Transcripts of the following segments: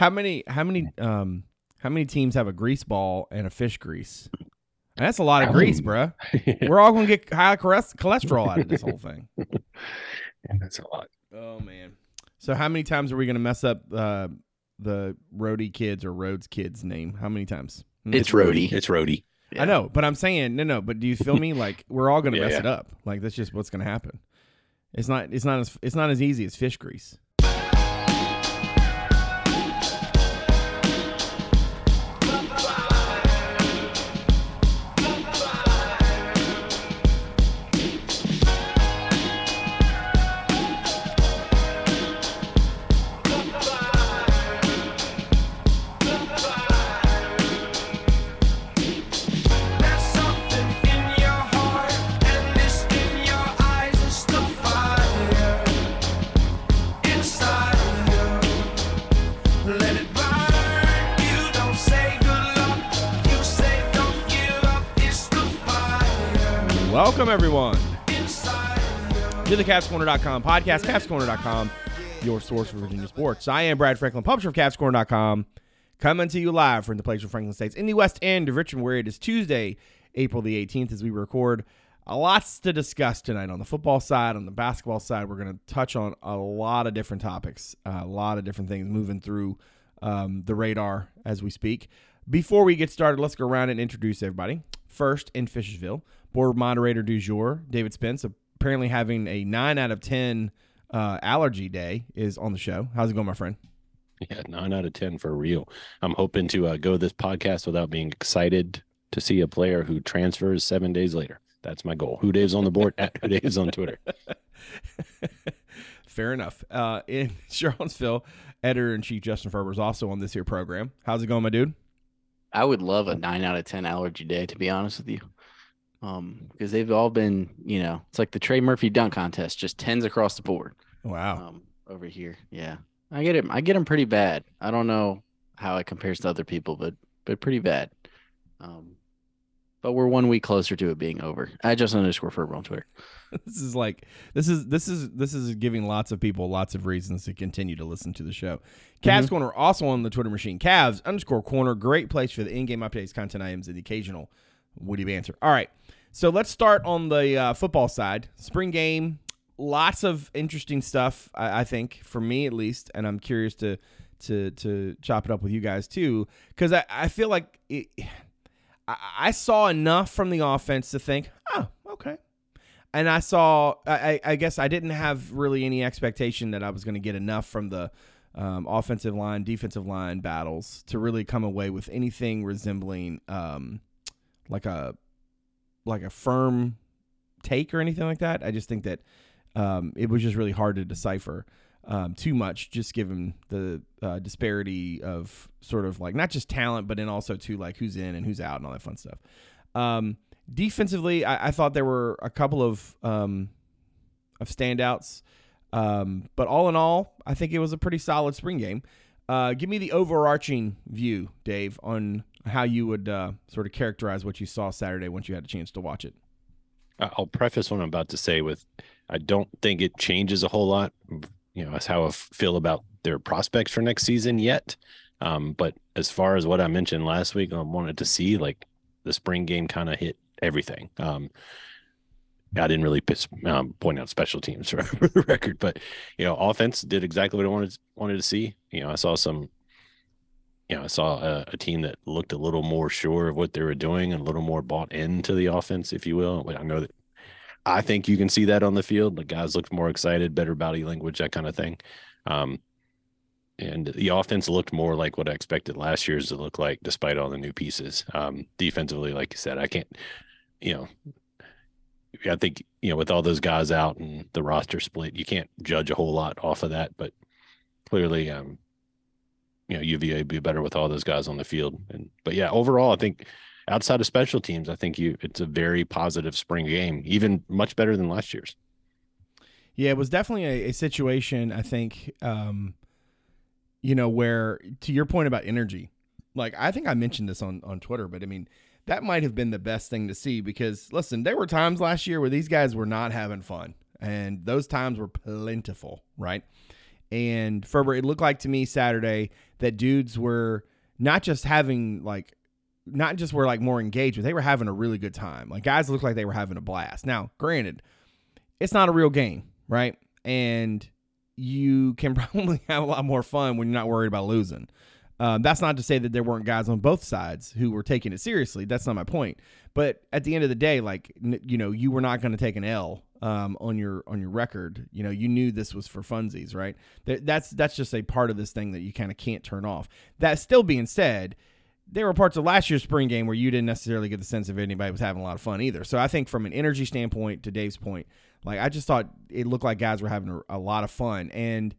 How many? How many? Um, how many teams have a grease ball and a fish grease? And that's a lot of grease, bruh. We're all gonna get high cholesterol out of this whole thing. Yeah, that's a lot. Oh man. So how many times are we gonna mess up uh, the Roadie kids or Rhodes kids name? How many times? Hmm? It's Rhodey. It's Rhodey. I know, but I'm saying no, no. But do you feel me? Like we're all gonna Yeah, mess yeah. it up. Like that's just what's gonna happen. It's not. It's not as. It's not as easy as fish grease. Welcome everyone to the CavsCorner.com podcast. CavsCorner.com, your source for Virginia sports. I am Brad Franklin, publisher of CavsCorner.com, coming to you live from the place of Franklin States in the West End of Richmond, where it is Tuesday, April the 18th, as we record. Lots to discuss tonight on the football side, on the basketball side. We're going to touch on a lot of different topics, a lot of different things moving through um, the radar as we speak. Before we get started, let's go around and introduce everybody. First, in Fishersville, board moderator du jour, David Spence, apparently having a 9 out of 10 uh, allergy day, is on the show. How's it going, my friend? Yeah, nine out of ten for real. I'm hoping to uh, go this podcast without being excited to see a player who transfers seven days later. That's my goal. HooDaves on the board at HooDaves on Twitter. Fair enough. Uh, in Charlottesville, editor in chief Justin Ferber is also on this here program. How's it going, my dude? I would love a nine out of ten allergy day, to be honest with you. Um, because they've all been, you know, it's like the Trey Murphy dunk contest, just tens across the board. Wow. Um, over here, yeah, I get it. I get them pretty bad. I don't know how it compares to other people, but but pretty bad. Um, but we're one week closer to it being over. I just underscore Ferber on Twitter. this is like this is this is this is giving lots of people lots of reasons to continue to listen to the show. Cavs Corner also on the Twitter machine. Cavs underscore corner. Great place for the in-game updates, content items, and the occasional Woody banter. All right, so let's start on the uh, football side. Spring game, lots of interesting stuff. I, I think for me at least, and I'm curious to to to chop it up with you guys too, because I, I feel like it, I, I saw enough from the offense to think, oh, okay, and I saw. I, I- guess I didn't have really any expectation that I was going to get enough from the um, offensive line, defensive line battles to really come away with anything resembling um, like a like a firm take or anything like that. I just think that um, it was just really hard to decipher um, too much, just given the uh, disparity of sort of like not just talent, but then also too like who's in and who's out and all that fun stuff. Um, defensively, I, I thought there were a couple of um, of standouts, um, but all in all, I think it was a pretty solid spring game. Uh, give me the overarching view, Dave, on how you would uh, sort of characterize what you saw Saturday once you had a chance to watch it. I'll preface what I'm about to say with I don't think it changes a whole lot, you know, as how I feel about their prospects for next season yet. Um, but as far as what I mentioned last week, I wanted to see like the spring game kind of hit everything. Um, I didn't really piss, um, point out special teams for, for the record, but you know, offense did exactly what I wanted wanted to see. You know, I saw some, you know, I saw a, a team that looked a little more sure of what they were doing and a little more bought into the offense, if you will. I know that I think you can see that on the field. The guys looked more excited, better body language, that kind of thing. Um, and the offense looked more like what I expected last year's to look like, despite all the new pieces. Um, defensively, like you said, I can't, you know, I think you know with all those guys out and the roster split, you can't judge a whole lot off of that. But clearly, um, you know, UVA be better with all those guys on the field. And but yeah, overall, I think outside of special teams, I think you it's a very positive spring game, even much better than last year's. Yeah, it was definitely a, a situation, I think, um, you know, where to your point about energy, like I think I mentioned this on, on Twitter, but I mean, that might have been the best thing to see because listen, there were times last year where these guys were not having fun, and those times were plentiful, right? And Ferber, it looked like to me Saturday that dudes were not just having like not just were like more engaged, but they were having a really good time. Like guys looked like they were having a blast. Now, granted, it's not a real game, right? And you can probably have a lot more fun when you're not worried about losing. Um, that's not to say that there weren't guys on both sides who were taking it seriously. That's not my point. But at the end of the day, like you know, you were not going to take an L um, on your on your record. You know, you knew this was for funsies, right? That, that's that's just a part of this thing that you kind of can't turn off. That still being said, there were parts of last year's spring game where you didn't necessarily get the sense of anybody was having a lot of fun either. So I think from an energy standpoint, to Dave's point, like I just thought it looked like guys were having a, a lot of fun and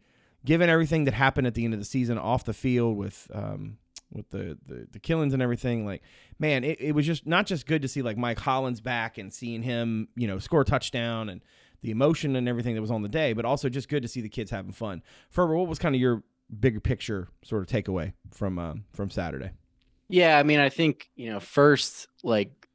given everything that happened at the end of the season off the field with um, with the, the the killings and everything, like man, it, it was just not just good to see like Mike Hollins back and seeing him, you know, score a touchdown and the emotion and everything that was on the day, but also just good to see the kids having fun. Ferber, what was kind of your bigger picture sort of takeaway from um, from Saturday? Yeah, I mean, I think you know, first like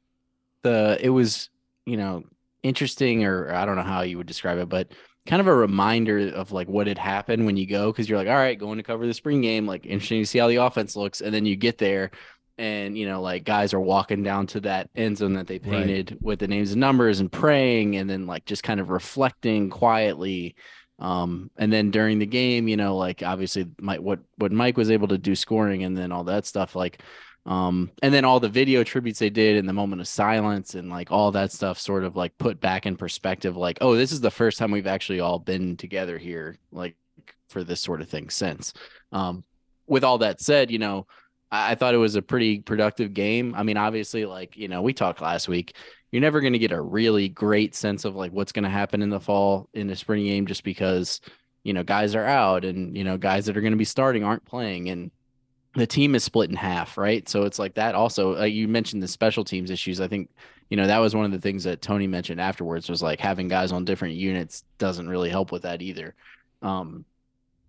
the it was you know interesting, or I don't know how you would describe it, but kind of a reminder of like what had happened when you go because you're like, all right, going to cover the spring game, like interesting to see how the offense looks, and then you get there. And you know, like guys are walking down to that end zone that they Right. painted with the names and numbers and praying, and then like just kind of reflecting quietly. Um, and then during the game, you know, like obviously Mike, what what Mike was able to do scoring, and then all that stuff, like um and then all the video tributes they did in the moment of silence and like all that stuff sort of like put back in perspective like oh this is the first time we've actually all been together here like for this sort of thing since. Um with all that said you know I, I thought it was a pretty productive game. I mean obviously like you know we talked last week you're never going to get a really great sense of like what's going to happen in the fall in the spring game just because you know guys are out and you know guys that are going to be starting aren't playing. And the team is split in half, right? So it's like that. Also, uh, you mentioned the special teams issues. I think you know that was one of the things that Tony mentioned afterwards was like having guys on different units doesn't really help with that either. Um,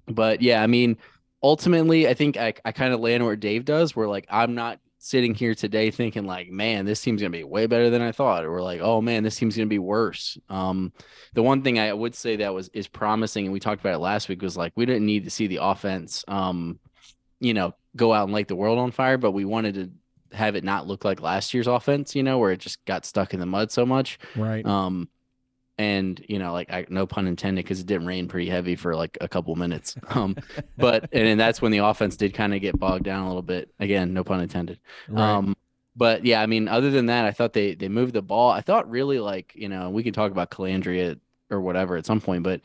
but yeah, I mean, ultimately, I think I, I kind of land where Dave does, where like I'm not sitting here today thinking like, man, this team's gonna be way better than I thought, or like, oh man, this team's gonna be worse. Um, the one thing I would say that was is promising, and we talked about it last week, was like we didn't need to see the offense, um, you know, go out and light the world on fire, but we wanted to have it not look like last year's offense, you know, where it just got stuck in the mud so much. Right. Um, and you know, like I, no pun intended, because it didn't rain pretty heavy for like a couple minutes. Um, but and, then that's when the offense did kind of get bogged down a little bit. Again, no pun intended. right. Um, but yeah, I mean, other than that, I thought they they moved the ball. I thought really like you know we can talk about Colandrea or whatever at some point, but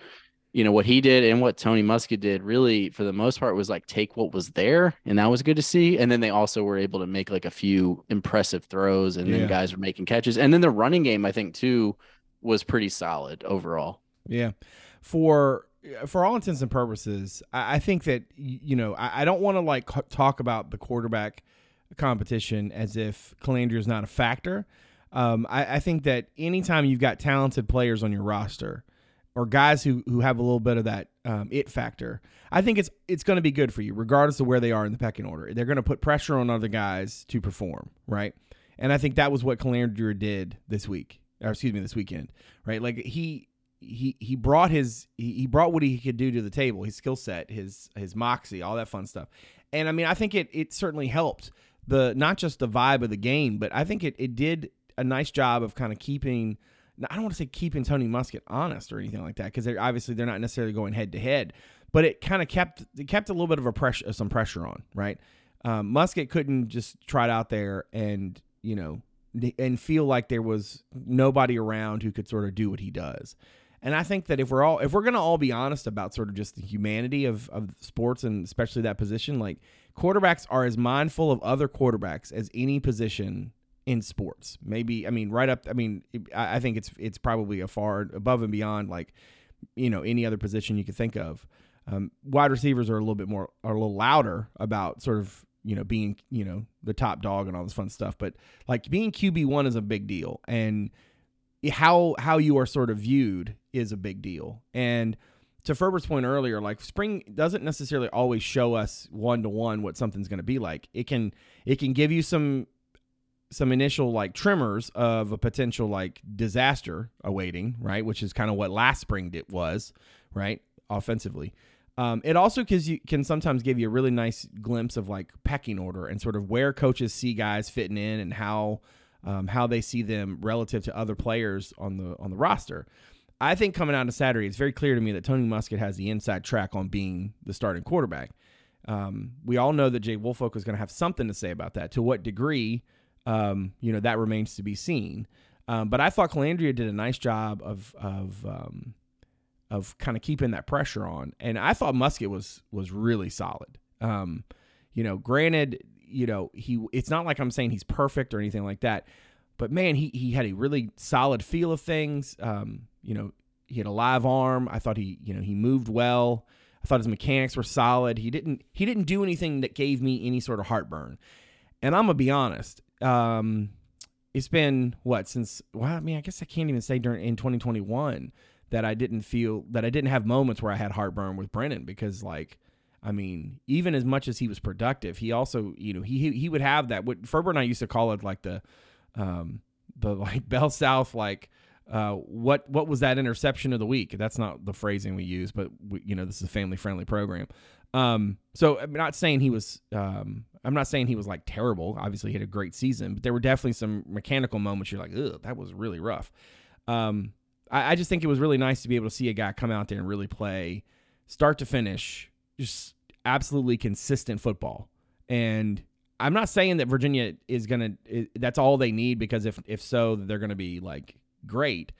you know what he did and what Tony Muskett did really for the most part was like take what was there, and that was good to see. And then they also were able to make like a few impressive throws, and Yeah. then guys were making catches. And then the running game, I think too, was pretty solid overall. Yeah, for for all intents and purposes, I, I think that you know I, I don't want to like talk about the quarterback competition as if Colandrea is not a factor. Um, I, I think that anytime you've got talented players on your roster or guys who who have a little bit of that um, it factor, I think it's it's going to be good for you regardless of where they are in the pecking order. They're going to put pressure on other guys to perform, right? And I think that was what Colandrea did this week, or excuse me, this weekend, right? Like he he he brought his he, brought what he could do to the table, his skill set, his his moxie, all that fun stuff. And I mean, I think it it certainly helped the not just the vibe of the game, but I think it it did a nice job of kind of keeping I don't want to say keeping Tony Muskett honest or anything like that because they're obviously they're not necessarily going head to head, but it kind of kept it kept a little bit of a pressure some pressure on right. Um, Muskett couldn't just trot out there and you know and feel like there was nobody around who could sort of do what he does. And I think that if we're all if we're gonna all be honest about sort of just the humanity of, of sports and especially that position, like quarterbacks are as mindful of other quarterbacks as any position in sports. Maybe I mean right up. I mean I think it's it's probably a far above and beyond like you know any other position you could think of. Um, wide receivers are a little bit more are a little louder about sort of you know being you know the top dog and all this fun stuff, but like being QB one is a big deal and how how you are sort of viewed is a big deal. And to Ferber's point earlier, like spring doesn't necessarily always show us one to one what something's going to be like. It can it can give you some some initial like tremors of a potential like disaster awaiting, right? Which is kind of what last spring did was, right? Offensively. Um, it also cause you can sometimes give you a really nice glimpse of like pecking order and sort of where coaches see guys fitting in and how um, how they see them relative to other players on the on the roster. I think coming out of Saturday, it's very clear to me that Tony Muskett has the inside track on being the starting quarterback. Um, we all know that Jay Woolfolk is going to have something to say about that. To what degree, um, you know, that remains to be seen. Um, but I thought Colandrea did a nice job of of um, of kind of keeping that pressure on, and I thought Muskett was was really solid. Um, you know, granted, you know he it's not like I'm saying he's perfect or anything like that, but man, he he had a really solid feel of things. Um, you know, he had a live arm. I thought he you know he moved well. I thought his mechanics were solid. He didn't he didn't do anything that gave me any sort of heartburn. And I'm gonna be honest. Um, it's been what since well, I mean, I guess I can't even say during in 2021 that I didn't feel that I didn't have moments where I had heartburn with Brennan because like I mean, even as much as he was productive, he also, you know, he he he would have that. What Ferber and I used to call it like the, um, the like Bell South, like, uh, what what was that interception of the week? That's not the phrasing we use, but we, you know, this is a family friendly program. Um, so I'm not saying he was, um, I'm not saying he was like terrible. Obviously, he had a great season, but there were definitely some mechanical moments. You're like, ugh, that was really rough. Um, I, I just think it was really nice to be able to see a guy come out there and really play, start to finish, just absolutely consistent football. And I'm not saying that Virginia is gonna. i that's all they need because if if so, they're gonna be like great.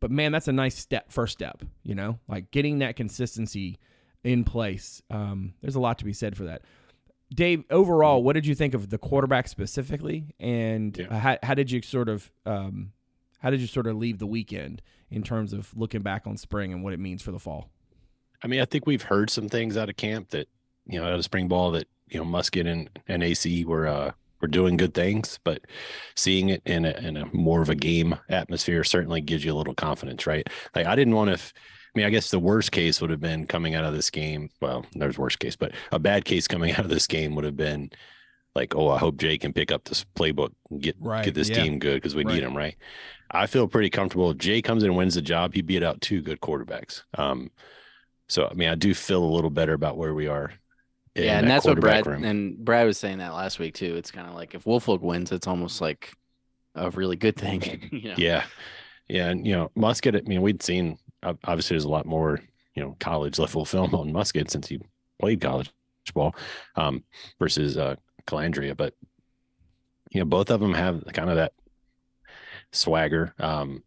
But man, that's a nice step, first step. You know, like getting that consistency in place. Um, there's a lot to be said for that. Dave, overall, what did you think of the quarterback specifically, and Yeah. how, how did you sort of um, how did you sort of leave the weekend in terms of looking back on spring and what it means for the fall? I mean, I think we've heard some things out of camp that, you know, out of spring ball that, you know, Muskett and, and AC were uh were doing good things, but seeing it in a in a more of a game atmosphere certainly gives you a little confidence, right? Like I didn't want to f- I mean, I guess the worst case would have been coming out of this game. Well, there's worst case, but a bad case coming out of this game would have been like, oh, I hope Jay can pick up this playbook and get Right, get this yeah. team good because we Right. need him, right? I feel pretty comfortable. If Jay comes in and wins the job, he beat out two good quarterbacks. Um, so I mean, I do feel a little better about where we are. Yeah, and that that's what Brad room. and Brad was saying that last week too. It's kind of like if Woolfolk wins, it's almost like a really good thing. you know? Yeah, yeah, and you know, Muskett. I mean, we'd seen obviously there's a lot more you know college level film on Muskett since he played college ball um, versus uh, Colandrea, but you know, both of them have kind of that swagger. Um,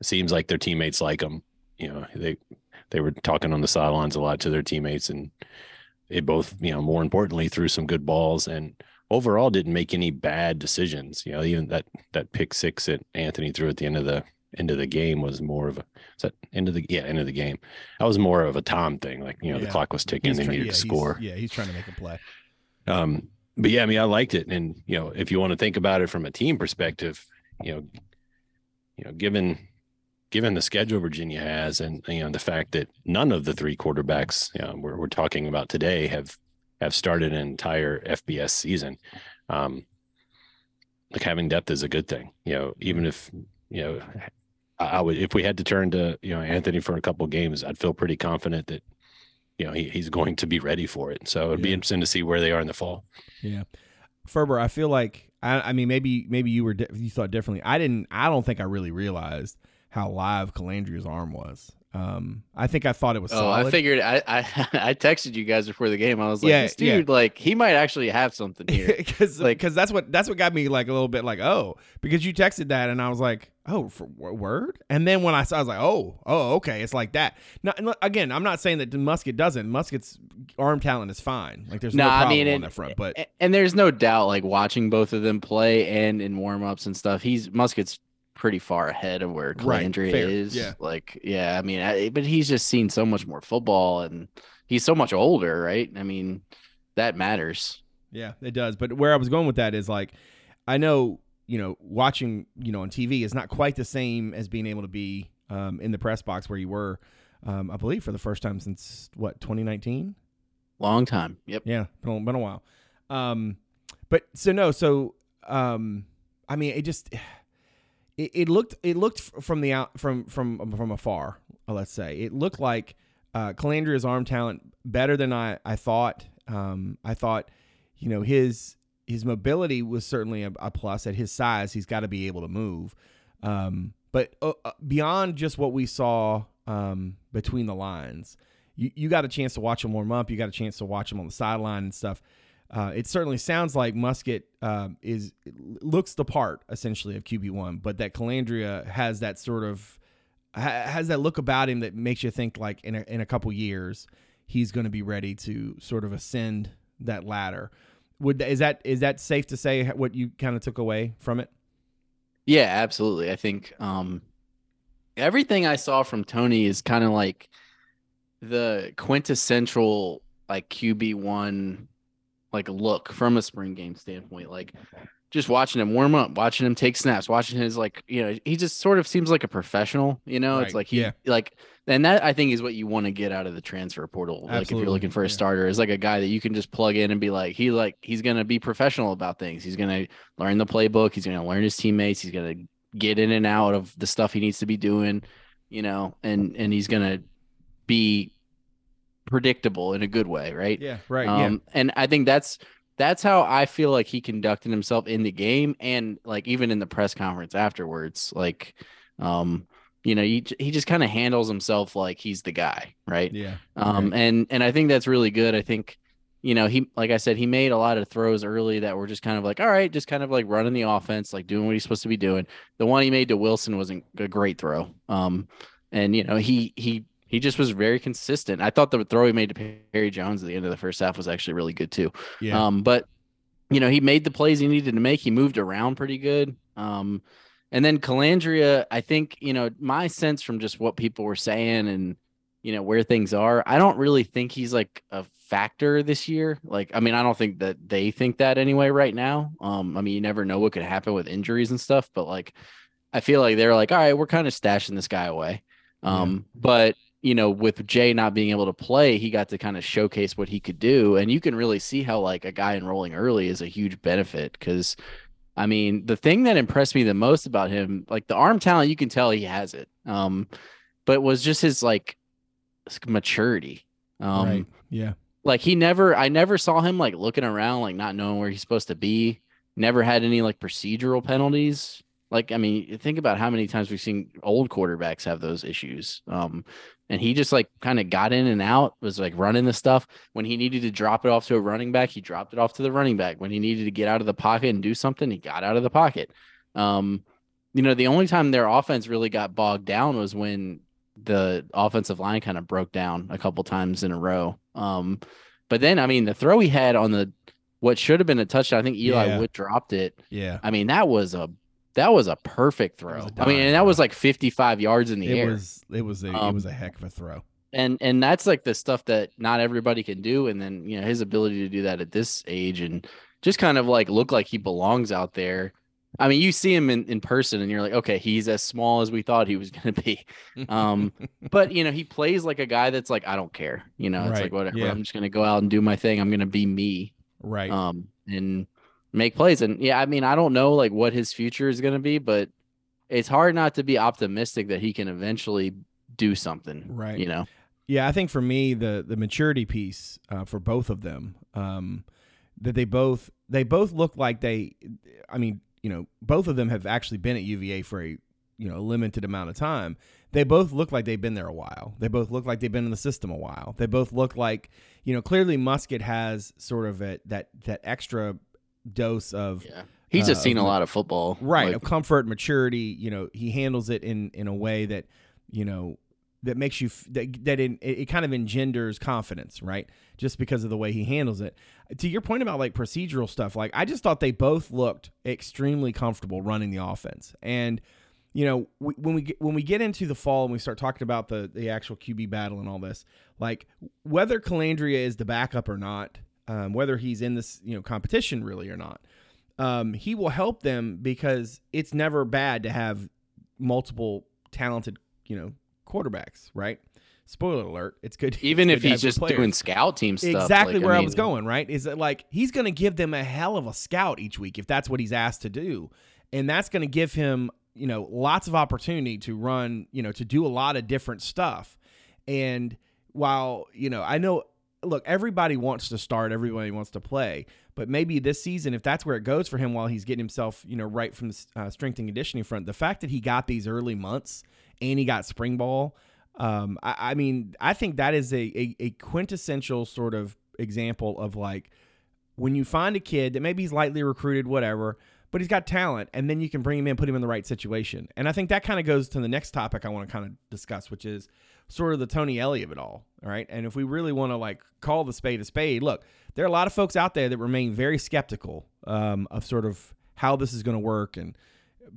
it seems like their teammates like them. You know, they they were talking on the sidelines a lot to their teammates, and they both, you know, more importantly, threw some good balls and overall didn't make any bad decisions. You know, even that that pick six that Anthony threw at the end of the end of the game was more of a that end of the yeah end of the game. That was more of a Tom thing. Like you know, Yeah. the clock was ticking, they try- needed yeah, to he's- score. Yeah, he's trying to make a play. Um, but yeah, I mean, I liked it, and you know, if you want to think about it from a team perspective, you know, you know, given given the schedule Virginia has, and you know, the fact that none of the three quarterbacks you know, we're we're talking about today have have started an entire FBS season, um, like having depth is a good thing. You know, even if you know, I, I would if we had to turn to you know Anthony for a couple games, I'd feel pretty confident that you know he, he's going to be ready for it. So it'd be interesting to see where they are in the fall. Yeah, Ferber, I feel like I, I mean maybe maybe you were di- you thought differently. I didn't. I don't think I really realized how live Colandrea's arm was. Um, I think I thought it was. Oh, solid. I figured I, I I texted you guys before the game. I was like, Yeah, this yeah. dude, like he might actually have something here. because Like- because that's what that's what got me like a little bit like oh because you texted that and I was like oh for word and then when I saw I was like oh oh okay it's like that now and again I'm not saying that Muskett doesn't Muskett's arm talent is fine like there's no Nah, I problem mean, on and- that front but A- and there's no doubt, like watching both of them play and in warm-ups and stuff, he's Muskett's pretty far ahead of where Right, Colandrea fair, is. yeah. Like, yeah, I mean, I, but he's just seen so much more football and he's so much older, right? I mean, that matters. Yeah, it does. But where I was going with that is like, I know, you know, watching, you know, on TV is not quite the same as being able to be um, in the press box where you were, um, I believe, for the first time since what 2019. Long time. Yep. Yeah, been a, been a while. Um, but so no, so um, I mean, it just it, it looked it looked from the out from from from afar. Let's say it looked like uh, Colandrea's arm talent better than I I thought. Um, I thought, you know, his his mobility was certainly a, a plus. At his size, he's got to be able to move. Um, but uh, uh, beyond just what we saw um, between the lines, you, you got a chance to watch him warm up. You got a chance to watch him on the sideline and stuff. Uh, it certainly sounds like Muskett um, is looks the part essentially of QB one, but that Colandrea has that sort of ha- has that look about him that makes you think like in a, in a couple years he's going to be ready to sort of ascend that ladder. Would is that is that safe to say what you kind of took away from it? Yeah, absolutely. I think um everything I saw from Tony is kind of like the quintessential like QB1 like look from a spring game standpoint. Like just watching him warm up, watching him take snaps, watching his like, you know, he just sort of seems like a professional, you know? It's like he yeah. like and that I think is what you want to get out of the transfer portal. Like if you're looking for a yeah. starter, is like a guy that you can just plug in and be like, he like he's gonna be professional about things. He's gonna learn the playbook, he's gonna learn his teammates, he's gonna get in and out of the stuff he needs to be doing, you know, and and he's gonna be predictable in a good way, right? Yeah, right. Um, and I think that's that's how I feel like he conducted himself in the game and like even in the press conference afterwards. Like, um, you know, he he just kind of handles himself like he's the guy, right? yeah, Um, and and I think that's really good. I think, you know, he like I said, he made a lot of throws early that were just kind of like, all right, just kind of like running the offense, like doing what he's supposed to be doing. The one he made to Wilson wasn't a great throw. Um, and you know, he he he just was very consistent. I thought the throw he made to Perry Jones at the end of the first half was actually really good too. yeah, Um, but you know, he made the plays he needed to make. He moved around pretty good. Um, and then Colandrea, I think, you know, my sense from just what people were saying and you know where things are, I don't really think he's like a factor this year. Like, I mean, I don't think that they think that anyway right now. Um, I mean, you never know what could happen with injuries and stuff, but like I feel like they're like, all right, we're kind of stashing this guy away. Um, but you know, with Jay not being able to play, he got to kind of showcase what he could do. And you can really see how like a guy enrolling early is a huge benefit because I mean, the thing that impressed me the most about him, like the arm talent, you can tell he has it. Um, but was just his like maturity. Um, right. Yeah, like he never I never saw him like looking around like not knowing where he's supposed to be. Never had any like procedural penalties. Like I mean, think about how many times we've seen old quarterbacks have those issues. Um and he just like kind of got in and out, was like running the stuff. When he needed to drop it off to a running back, he dropped it off to the running back. When he needed to get out of the pocket and do something, he got out of the pocket. Um, you know, the only time their offense really got bogged down was when the offensive line kind of broke down a couple times in a row. Um, but then I mean the throw he had on the what should have been a touchdown, I think Eli Yeah. Wood dropped it. yeah. I mean, that was a that was a perfect throw. a I mean, and that was like 55 yards in the It air. was it was a it Um, was a heck of a throw. and and that's like the stuff that not everybody can do and then you know his ability to do that at this age and just kind of like look like he belongs out there i mean you see him in, in person and you're like okay he's as small as we thought he was going to be um but you know he plays like a guy that's like i don't care you know it's Right, like whatever yeah. i'm just going to go out and do my thing i'm going to be me right. um and make plays and yeah i mean i don't know like what his future is going to be but it's hard not to be optimistic that he can eventually do something Right. you know Yeah, I think for me the the maturity piece uh, for both of them, um, that they both they both look like they, I mean, you know, both of them have actually been at UVA for a you know limited amount of time. They both look like they've been there a while. They both look like they've been in the system a while. They both look like you know clearly Muskett has sort of a, that that extra dose of Yeah. He's uh, just seen of a lot of football. right Like, of comfort maturity you know he handles it in in a way that you know that makes you f- that, that in, it, it kind of engenders confidence right just because of the way he handles it to your point about like procedural stuff like i just thought they both looked extremely comfortable running the offense and you know we, when we get when we get into the fall and we start talking about the the actual qb battle and all this like whether Colandrea is the backup or not um, whether he's in this you know competition really or not um, he will help them because it's never bad to have multiple talented, you know, quarterbacks, right? Spoiler alert, it's good. even it's if good to he's just players. doing scout team stuff. exactly like, where I, mean, was going, right? Is that like he's going to give them a hell of a scout each week if that's what he's asked to do, and that's going to give him, you know, lots of opportunity to run, you know, to do a lot of different stuff, and while you know, I know. Look, everybody wants to start. Everybody wants to play. But maybe this season, if that's where it goes for him, while he's getting himself, you know, right from the uh, strength and conditioning front, the fact that he got these early months and he got spring ball, um, I, I mean, I think that is a, a, a quintessential sort of example of like when you find a kid that maybe he's lightly recruited, whatever, but he's got talent, and then you can bring him in, put him in the right situation. And I think that kind of goes to the next topic I want to kind of discuss, which is sort of the Tony Elliott of it all. All right. And if we really want to like call the spade a spade, look, there are a lot of folks out there that remain very skeptical um, of sort of how this is going to work. And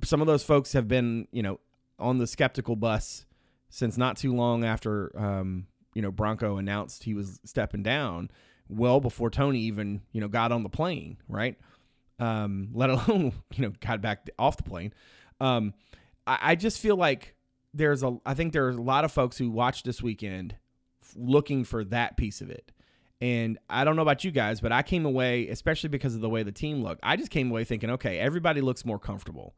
some of those folks have been, you know, on the skeptical bus since not too long after, um, you know, Bronco announced he was stepping down well before Tony even, you know, got on the plane, right? Um, let alone, you know, got back off the plane. Um, I, I just feel like there's a, I think there's a lot of folks who watched this weekend looking for that piece of it. And I don't know about you guys, but I came away, especially because of the way the team looked, I just came away thinking, okay, everybody looks more comfortable.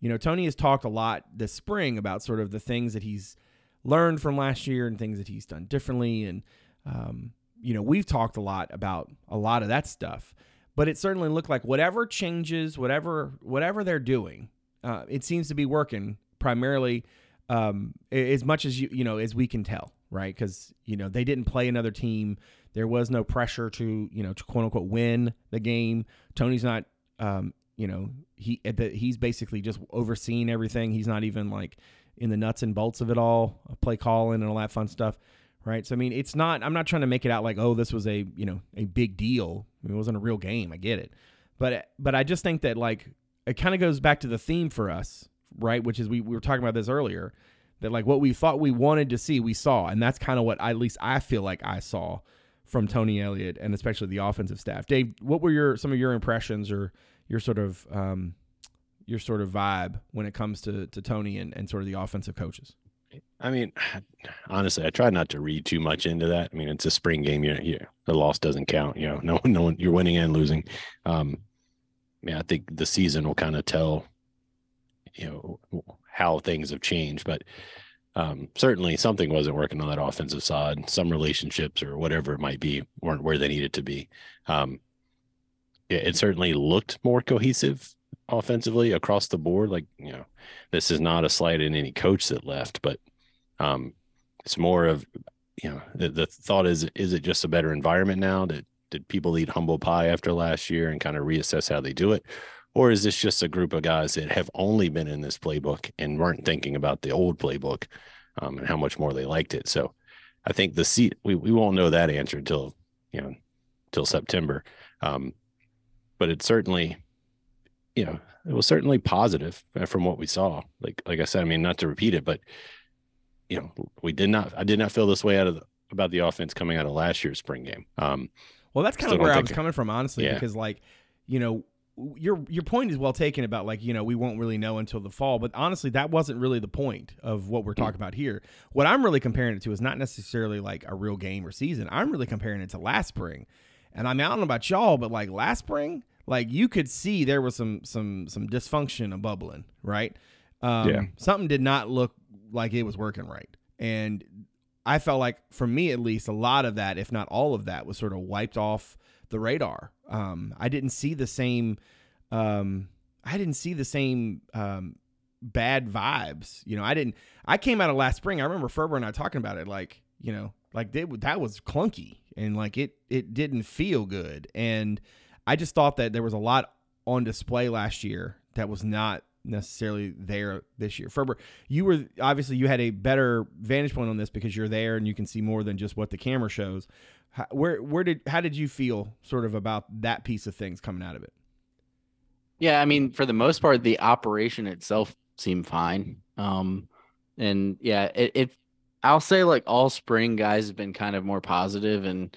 You know, Tony has talked a lot this spring about sort of the things that he's learned from last year and things that he's done differently. And, um, you know, we've talked a lot about a lot of that stuff, but it certainly looked like whatever changes, whatever whatever they're doing, uh, it seems to be working primarily um, as much as you you know as we can tell, right? Because you know they didn't play another team. There was no pressure to you know to quote unquote win the game. Tony's not um, you know he the, he's basically just overseeing everything. He's not even like in the nuts and bolts of it all, play calling and all that fun stuff right? So I mean, it's not. I'm not trying to make it out like, oh, this was a you know a big deal. I mean, it wasn't a real game. I get it, but but I just think that like it kind of goes back to the theme for us, right? Which is we, we were talking about this earlier, that like what we thought we wanted to see, we saw, and that's kind of what at least I feel like I saw from Tony Elliott and especially the offensive staff. Dave, what were your some of your impressions or your sort of um, your sort of vibe when it comes to to Tony and, and sort of the offensive coaches? I mean, honestly, I try not to read too much into that. I mean, it's a spring game. You know, you, the loss doesn't count. You know, no, one, no one, you're winning and losing. Um, yeah, I think the season will kind of tell, you know, how things have changed. But um, certainly something wasn't working on that offensive side. Some relationships or whatever it might be weren't where they needed to be. Um, it, it certainly looked more cohesive offensively across the board. Like, you know, this is not a slight in any coach that left, but um, it's more of, you know, the, the thought is, is it just a better environment now? that did people eat humble pie after last year and kind of reassess how they do it? Or is this just a group of guys that have only been in this playbook and weren't thinking about the old playbook um, and how much more they liked it? So I think the seat, we, we won't know that answer until, you know, till September. Um, but it's certainly, you know, it was certainly positive uh, from what we saw. Like, like I said, I mean, not to repeat it, but you know, we did not, I did not feel this way out of the, about the offense coming out of last year's spring game. Um, Well, that's kind of where I was coming from, honestly, Yeah. because like, you know, your your point is well taken about like you know we won't really know until the fall, but honestly, that wasn't really the point of what we're talking about here. What I'm really comparing it to is not necessarily like a real game or season. I'm really comparing it to last spring, and I mean I don't know about y'all, but like last spring, like you could see there was some some some dysfunction of bubbling, right? Um, Yeah. something did not look like it was working right, and I felt like, for me at least, a lot of that, if not all of that, was sort of wiped off the radar. Um, I didn't see the same. Um, I didn't see the same um, bad vibes. You know, I didn't. I came out of last spring. I remember Ferber and I talking about it. Like, you know, like they, that was clunky and like it it didn't feel good. And I just thought that there was a lot on display last year that was not necessarily there this year. Ferber, you were obviously you had a better vantage point on this because you're there and you can see more than just what the camera shows. How, where where did how did you feel sort of about that piece of things coming out of it? Yeah, I mean, for the most part, the operation itself seemed fine. Um, and yeah, it, it I'll say like all spring guys have been kind of more positive and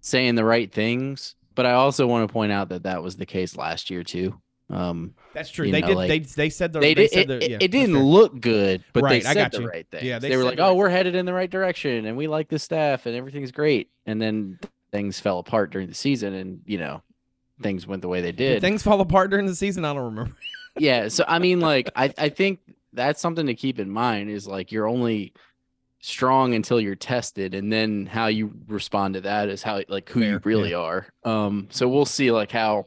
saying the right things. But I also want to point out that that was the case last year too. Um, That's true. They know, did. like, they they said the. they, They, did. said It, the, yeah, it didn't fair. look good, but Right, they I said got the you. right things. Yeah, they they, were like, "Oh, right we're headed in the right direction, and we like the staff, and everything's great." And then things fell apart during the season, and you know, things went the way they Did did. things fall apart during the season? I don't remember. yeah so i mean like i i think that's something to keep in mind is like you're only strong until you're tested, and then how you respond to that is how like who you Fair, really are. Um, so we'll see like how,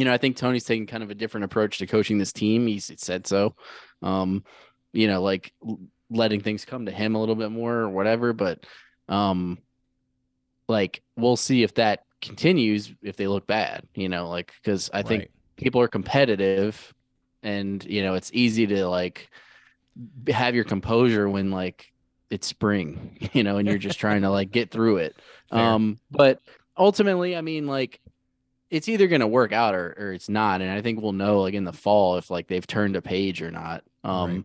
you know, I think Tony's taking kind of a different approach to coaching this team. He's said so. Um, you know, like letting things come to him a little bit more or whatever. But um, like we'll see if that continues if they look bad. You know, like because I think people are competitive and you know it's easy to like have your composure when like it's spring you know and you're just trying to like get through it Fair. um but ultimately i mean like it's either going to work out or, or it's not and i think we'll know like in the fall if like they've turned a page or not um Right.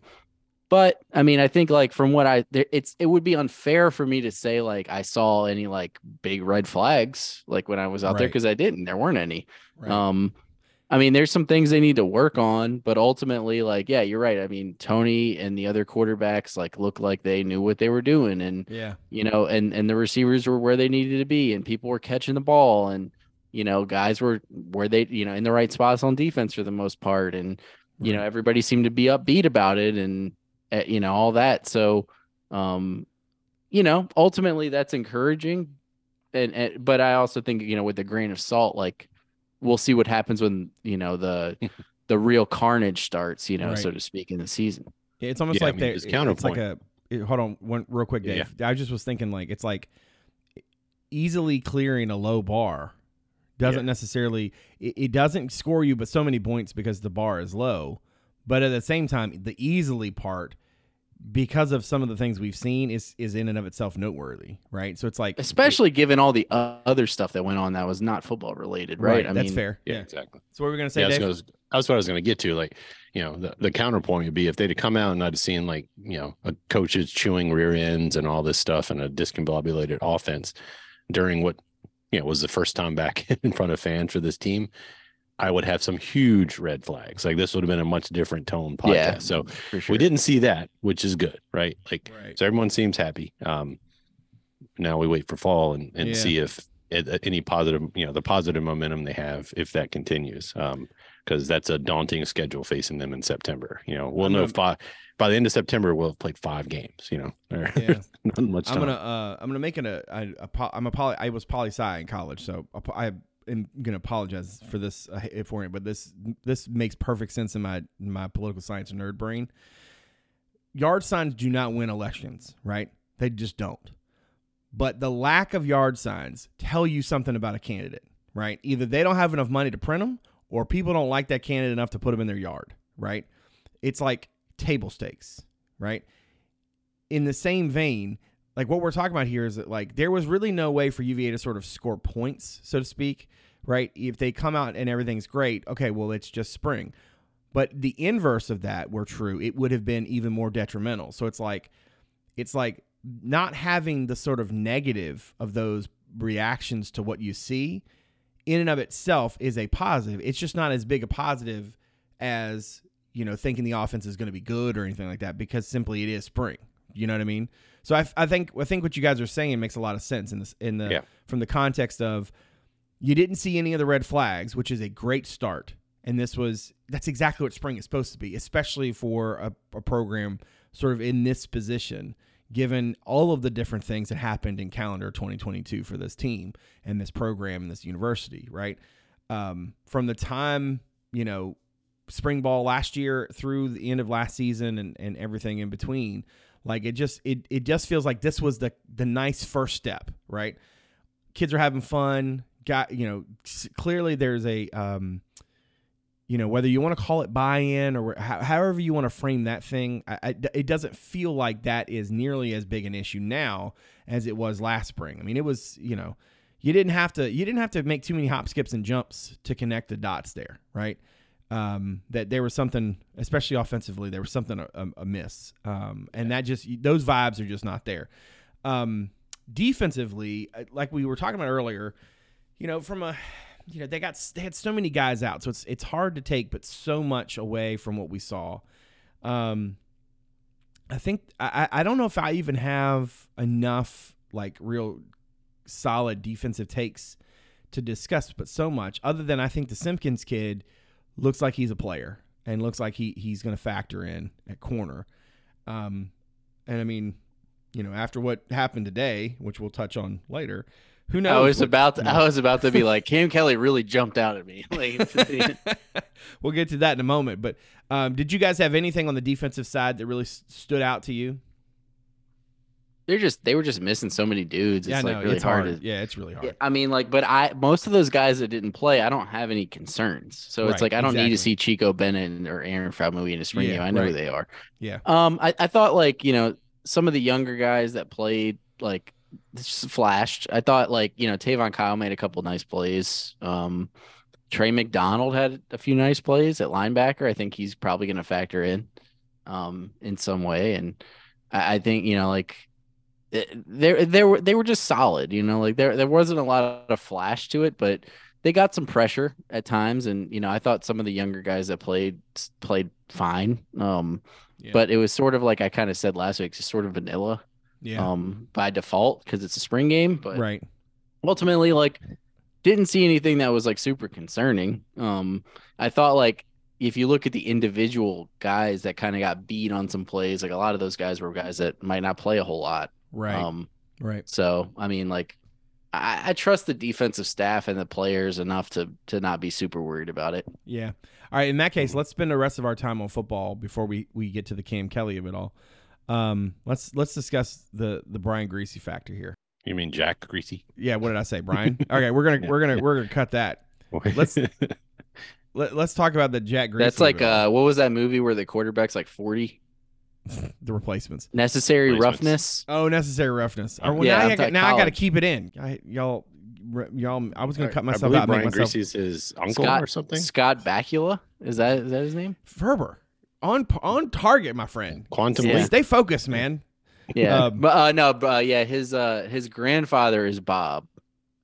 but i mean i think like from what i there, it's it would be unfair for me to say like i saw any like big red flags like when i was out there because i didn't there weren't any Right. um, I mean, there's some things they need to work on, but ultimately, like, yeah, you're right. I mean, Tony and the other quarterbacks like look like they knew what they were doing, and yeah. you know, and and the receivers were where they needed to be, and people were catching the ball, and you know, guys were where they, you know, in the right spots on defense for the most part, and you know, everybody seemed to be upbeat about it, and uh, you know, all that. So, um, you know, ultimately, that's encouraging, and, and but I also think you know, with a grain of salt, like we'll see what happens when you know the the real carnage starts, you know, Right. so to speak, in the season. It's almost Yeah, I like mean, they his It's like counterpoint. a. it- hold on, one real quick, Yeah, Dave. I just was thinking like it's like easily clearing a low bar doesn't Yeah. necessarily it, it doesn't score you but so many points because the bar is low. But at the same time, the easily part because of some of the things we've seen is is in and of itself noteworthy, right? So it's like Especially given all the other stuff that went on that was not football related, right? I that's mean, fair. Yeah, Yeah. exactly. So what were we gonna say, yeah, that's, what I was, that's what I was going to get to. Like, you know, the, the counterpoint would be if they'd have come out and I'd have seen like, you know, a coaches chewing rear ends and all this stuff and a discombobulated offense during what, you know, was the first time back in front of fans for this team, I would have some huge red flags. Like this would have been a much different tone podcast. Yeah, So sure. we didn't see that, which is good, right? Like, Right. so everyone seems happy. Um, now we wait for fall and, and Yeah. see if it, any positive, you know, the positive momentum they have, if that continues. Um, because that's a daunting schedule facing them in September. You know, we'll I'm know gonna- five by the end of September. We'll have played five games. You know, Yeah. not much time. I'm gonna uh I'm gonna make an a, a, a po- I'm a poly I was poli sci in college, so I am gonna apologize for this uh, if for it, but this this makes perfect sense in my in my political science nerd brain. Yard signs do not win elections, right? They just don't. But the lack of yard signs tell you something about a candidate, right? Either they don't have enough money to print them, or people don't like that candidate enough to put them in their yard, right? It's like table stakes, right? In the same vein, like what we're talking about here is that like there was really no way for UVA to sort of score points, so to speak, right? If they come out and everything's great, okay, well it's just spring. But the inverse of that were true, it would have been even more detrimental. So it's like it's like not having the sort of negative of those reactions to what you see in and of itself is a positive. It's just not as big a positive as, you know, thinking the offense is going to be good or anything like that because simply it is spring. You know what I mean? So I, I think I think what you guys are saying makes a lot of sense in this in the Yeah. from the context of you didn't see any of the red flags, which is a great start. And this was that's exactly what spring is supposed to be, especially for a, a program sort of in this position, given all of the different things that happened in calendar 2022 for this team and this program and this university, right? Um, from the time, you know, spring ball last year through the end of last season and, and everything in between, like it just it it just feels like this was the the nice first step, right? Kids are having fun. Got you know, clearly there's a um, you know whether you want to call it buy-in or ho- however you want to frame that thing I, I- it doesn't feel like that is nearly as big an issue now as it was last spring i mean it was you know you didn't have to you didn't have to make too many hop skips and jumps to connect the dots there right um, that there was something especially offensively there was something a- a- amiss. Um, and that just those vibes are just not there. Um, defensively uh, like we were talking about earlier you know from a you know they got they had so many guys out so it's it's hard to take but so much away from what we saw. Um i think i i don't know if i even have enough like real solid defensive takes to discuss but so much other than i think the simpkins kid looks like he's a player and looks like he he's going to factor in at corner um and i mean you know, after what happened today, which we'll touch on later, who knows? I was what- about to, you know. I was about to be like Cam Kelly really jumped out at me. Like, we'll get to that in a moment. But um, did you guys have anything on the defensive side that really s- stood out to you? They're just they were just missing so many dudes. It's yeah, like no, really it's hard. hard. to- Yeah, it's really hard. I mean, like, but I most of those guys that didn't play, I don't have any concerns. So Right, it's like I don't need to see Chico Bennett or Aaron Faumui in a spring Yeah, game. I know right. who they are. Yeah. Um, I, I thought like you know some of the younger guys that played like just flashed. I thought like you know Tavon Kyle made a couple nice plays. Um, Trey McDonald had a few nice plays at linebacker. I think he's probably going to factor in, um, in some way. And I, I think you know like they they were they were just solid. You know, like there there wasn't a lot of flash to it, but they got some pressure at times. And you know, I thought some of the younger guys that played played fine. Um, Yeah. but it was sort of like I kind of said last week, just sort of vanilla. Yeah. Um, by default because it's a spring game, but right. ultimately like didn't see anything that was like super concerning um i thought like if you look at the individual guys that kind of got beat on some plays like a lot of those guys were guys that might not play a whole lot Right. um right. so i mean like I, I trust the defensive staff and the players enough to to not be super worried about it Yeah. All right. In that case, let's spend the rest of our time on football before we, we get to the Cam Kelly of it all. Um, let's let's discuss the the Brian Griese factor here. You mean Jack Griese? Yeah. What did I say, Brian? okay, we're gonna we're gonna we're gonna cut that. Let's- Let, let's talk about the Jack Griese. that's of like uh what was that movie where the quarterback's like 40 the replacements. necessary Replacements. roughness Oh, necessary roughness. Oh, well, Yeah, now, I'm I got, now I got to keep it in. I, y'all, y'all. I was gonna cut I myself believe out. Brian myself Griese's his uncle Scott- or something. scott bakula is that is that his name Ferber on on target, my friend. Quantum Yeah. Leap. Stay focused, man. Yeah, Um, but uh, no, but uh, yeah, his uh his grandfather is Bob.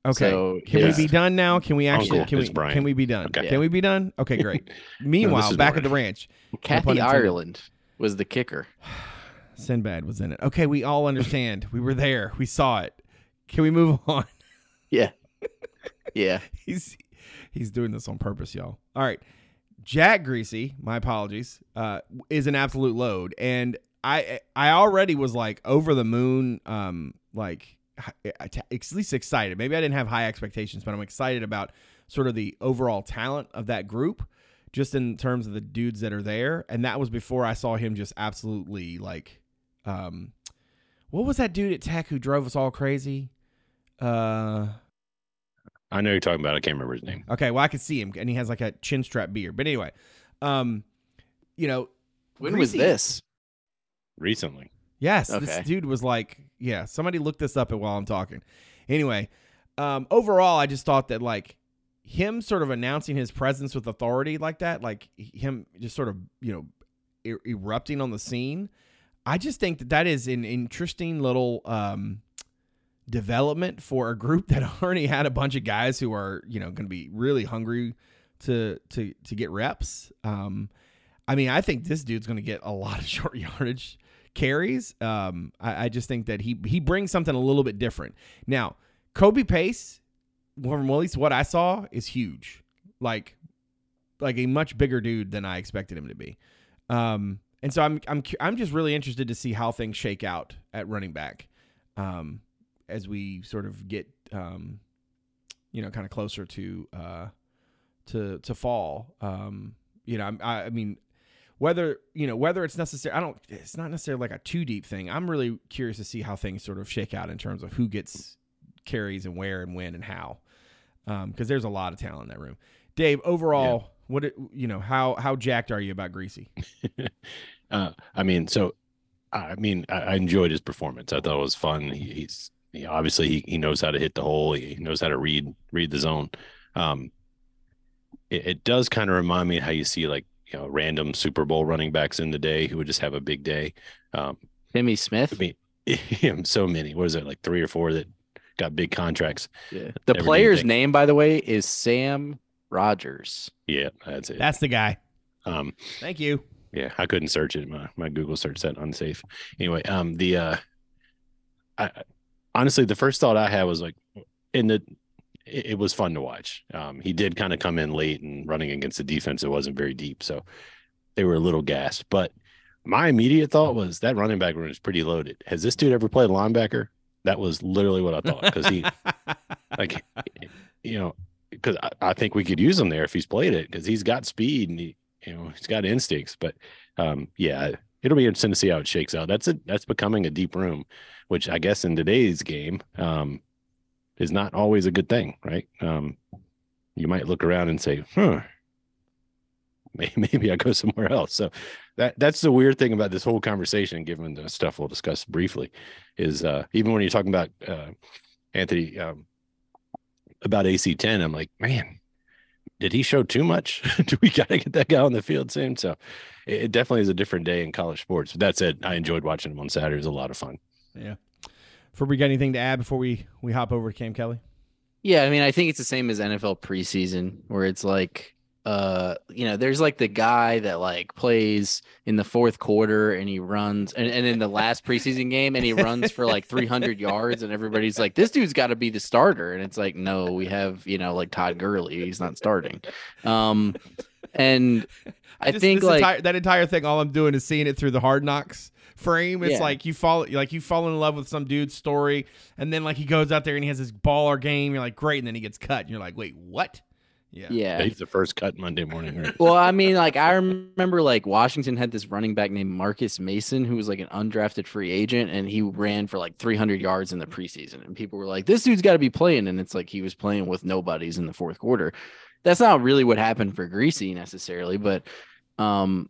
Okay. So Can his- we be done now? Can we actually? Uncle can we? Brian. Can we be done? Okay. Can we be done? Okay, great. Meanwhile, is back Brian. at the ranch, pun Kathy. Ireland was the kicker. Sinbad was in it. Okay, we all understand. we were there. We saw it. Can we move on? Yeah, yeah. he's he's doing this on purpose, y'all. All right. Jack Griese, my apologies, uh, is an absolute load, and I I already was like over the moon, um, like at least excited. Maybe I didn't have high expectations, but I'm excited about sort of the overall talent of that group, just in terms of the dudes that are there, and that was before I saw him just absolutely like, um, what was that dude at Tech who drove us all crazy? Uh, I know you're talking about. I can't remember his name. Okay, well I could see him, and he has like a chin strap beard. But anyway, um, you know, When was this? Recently, Yes, Okay. this dude was like, yeah. Somebody look this up while I'm talking. Anyway, um, overall, I just thought that like him sort of announcing his presence with authority like that, like him just sort of you know er- erupting on the scene. I just think that that is an interesting little um, development for a group that already had a bunch of guys who are you know going to be really hungry to to to get reps. Um, I mean, I think this dude's going to get a lot of short yardage carries. Um, I, I just think that he he brings something a little bit different. Now, Kobe Pace, from at least what I saw, is huge. Like, like a much bigger dude than I expected him to be. Um, and so I'm I'm I'm just really interested to see how things shake out at running back, um, as we sort of get um, you know, kind of closer to uh, to to fall. Um, you know, I, I mean, whether you know whether it's necessary, I don't. It's not necessarily like a too deep thing. I'm really curious to see how things sort of shake out in terms of who gets carries and where and when and how, because there's a lot of talent in that room. Dave, overall, what it- you know, how how jacked are you about Griese? uh, I mean, so I mean, I, I enjoyed his performance. I thought it was fun. He, he's he, obviously he, he knows how to hit the hole. He knows how to read read the zone. Um, it, it does kind of remind me how you see like you know random Super Bowl running backs in the day who would just have a big day. Um, Timmy Smith. I mean, him so many. What is it like three or four that got big contracts? Yeah. The Everything player's name, by the way, is Sam Rogers. Yeah, that's it. That's the guy. um, Thank you. yeah i couldn't search it my, my google search said unsafe anyway um the uh i I- honestly the first thought i had was like in the it, it was fun to watch um he did kind of come in late and running against the defense that wasn't very deep so they were a little gassed but my immediate thought was that running back room is pretty loaded. Has this dude ever played linebacker? That was literally what I thought because he like you know because I, I think we could use him there if he's played it because he's got speed and he you know he's got instincts. But um, yeah, it'll be interesting to see how it shakes out. That's a that's becoming a deep room, which I guess in today's game um, is not always a good thing, right? Um, you might look around and say, "Huh, maybe I go somewhere else." So that that's the weird thing about this whole conversation, given the stuff we'll discuss briefly, is uh, even when you're talking about uh, Anthony um, about AC10, I'm like, man, did he show too much? Do we got to get that guy on the field soon? So it, it definitely is a different day in college sports. But that said, I enjoyed watching him on Saturday. It was a lot of fun. Yeah. For we got anything to add before we we hop over to Cam Kelly? Yeah, I mean, I think it's the same as NFL preseason, where it's like, uh, you know, there's like the guy that like plays in the fourth quarter and he runs, and, and in the last preseason game, and he runs for like 300 yards, and everybody's like, this dude's got to be the starter, and it's like, no, we have, you know, like Todd Gurley, he's not starting, um, and I Just think like entire, that entire thing. All I'm doing is seeing it through the Hard Knocks frame. It's Yeah. like you fall like you fall in love with some dude's story, and then like he goes out there and he has this baller game. You're like, great, and then he gets cut, and you're like, wait, what? Yeah. yeah, He's the first cut Monday morning. Right? well, I mean, like I remember like Washington had this running back named Marcus Mason who was like an undrafted free agent and he ran for like 300 yards in the preseason and people were like this dude's got to be playing and it's like he was playing with nobodies in the fourth quarter. That's not really what happened for Griese necessarily, but um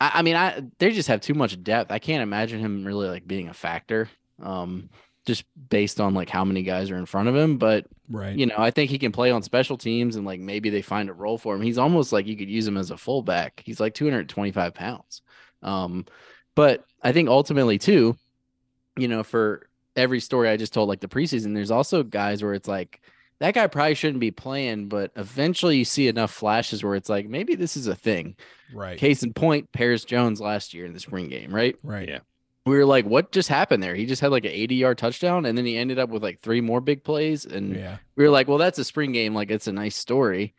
I, I mean I they just have too much depth. I can't imagine him really like being a factor. Um just based on like how many guys are in front of him, but Right. you know, I think he can play on special teams and like maybe they find a role for him. He's almost like you could use him as a fullback. He's like 225 pounds. Um, but I think ultimately too, you know, for every story I just told, like the preseason, there's also guys where it's like that guy probably shouldn't be playing, but eventually you see enough flashes where it's like maybe this is a thing. right. Case in point, Perris Jones last year in the spring game, right? Right. Yeah. We were like, what just happened there? He just had like an 80 yard touchdown and then he ended up with like three more big plays. And Yeah. we were like, well, that's a spring game. Like, it's a nice story.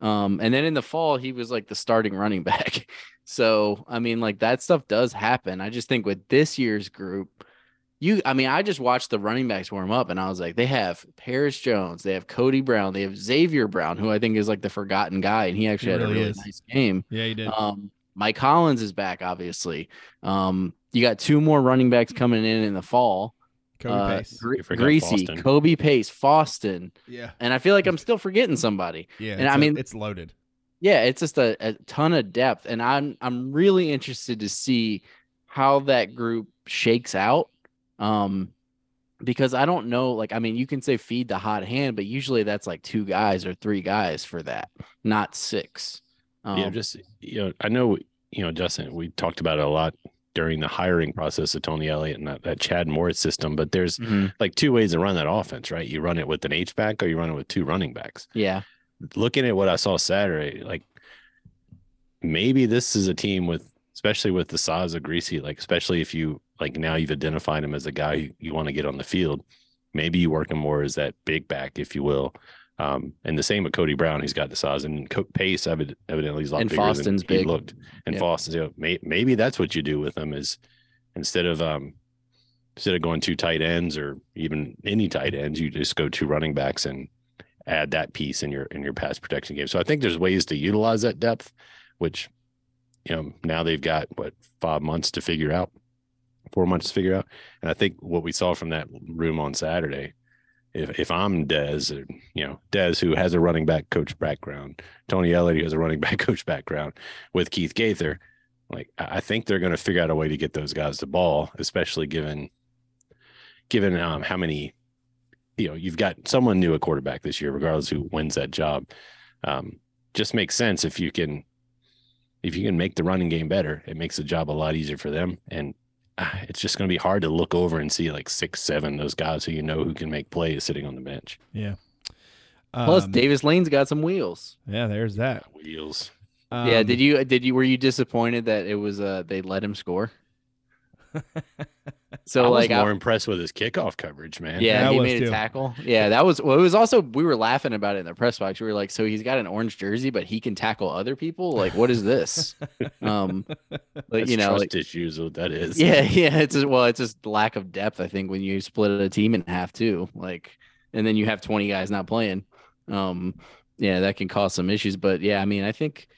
Um, and then in the fall, he was like the starting running back. So, I mean, like that stuff does happen. I just think with this year's group, you, I mean, I just watched the running backs warm up and I was like, they have Perris Jones, they have Cody Brown, they have Xavier Brown, who I think is like the forgotten guy. And he actually had really a really is. nice game. Yeah, he did. Um, Mike Hollins is back, obviously. Um, you got two more running backs coming in in the fall. Cody uh, Pace. Gre- Griese, Foston. Kobe Pace, Faustin. Yeah. and I feel like I'm still forgetting somebody. Yeah. And it's I a- mean- it's loaded. Yeah, it's just a, a ton of depth, and I'm I'm really interested to see how that group shakes out. Um, because I don't know, like I mean, you can say feed the hot hand, but usually that's like two guys or three guys for that, not six. Um, yeah, just you know, I know you know, Justin. We talked about it a lot during the hiring process of Tony Elliott and that, that Chad Morris system. But there's mhm, like two ways to run that offense, right? You run it with an H back, or you run it with two running backs. yeah, Looking at what I saw Saturday, like maybe this is a team with, especially with the size of Griese, like especially if you like now you've identified him as a guy you, you want to get on the field. Maybe you work him more as that big back, if you will. Um, and the same with Cody Brown, he's got the size and Co- Pace evid- evidently he's a lot And bigger Foston's than he big. looked. And Yeah. Foston's, you know, may, maybe that's what you do with him is instead of um instead of going two tight ends or even any tight ends, you just go two running backs and add that piece in your in your pass protection game. So I think there's ways to utilize that depth, which you know now they've got what five months to figure out, four months to figure out. And I think what we saw from that room on Saturday, if if I'm Dez, or, you know Dez who has a running back coach background, Tony Elliott who has a running back coach background with Keith Gaither, like I think they're going to figure out a way to get those guys the ball, especially given given um, how many you know you've got someone new at quarterback this year, regardless who wins that job. Um, just makes sense if you can if you can make the running game better, it makes the job a lot easier for them. And it's just going to be hard to look over and see like six, seven those guys who you know who can make plays sitting on the bench. Yeah. Plus, Um, Davis Lane's got some wheels. Yeah, there's that. Wheels. yeah, Um, did you did you were you disappointed that it was uh they let him score? So I like was I- more impressed with his kickoff coverage, man. Yeah, That he made too. a tackle. Yeah, that was well. It was also we were laughing about it in the press box. We were like, so he's got an orange jersey, but he can tackle other people. Like, what is this? um, but That's you know, trust like, issues. What that is. yeah, yeah. It's just, well, it's just lack of depth. I think when you split a team in half too, like, and then you have twenty guys not playing. Um, yeah, that can cause some issues. But yeah, I mean, I think,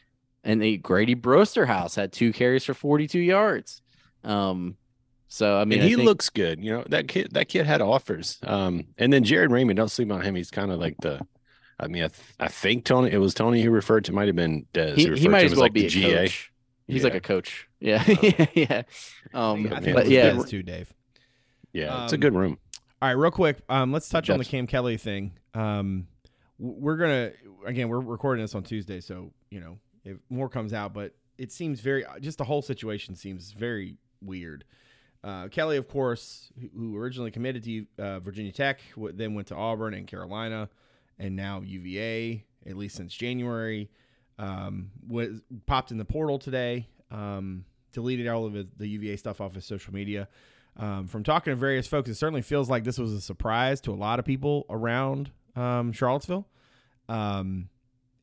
and the Grady Brosterhous had two carries for forty-two yards. Um, so I mean, and I he think- looks good. You know that kid. That kid had offers. Um, and then Jared Raymond. Don't sleep on him. He's kind of like the. I mean, I, th- I think Tony. It was Tony who referred to. Might have been Des. he, he might as well like be the a GA. coach. He's like a coach. Yeah, Oh. yeah. Um, I think Yeah. but it yeah, Dez too, Dave. Yeah, it's a Um, good room. All right, real quick. Um, let's touch on the Cam Kelly thing. Um, we're gonna again, we're recording this on Tuesday, so you know if more comes out, but it seems very just the whole situation seems very weird. Uh, Kelly, of course, who- originally committed to uh, Virginia Tech, then went to Auburn and Carolina, and now UVA, at least since January, um, was popped in the portal today. Um, deleted all of the UVA stuff off his social media. Um, from talking to various folks, it certainly feels like this was a surprise to a lot of people around um, Charlottesville. Um,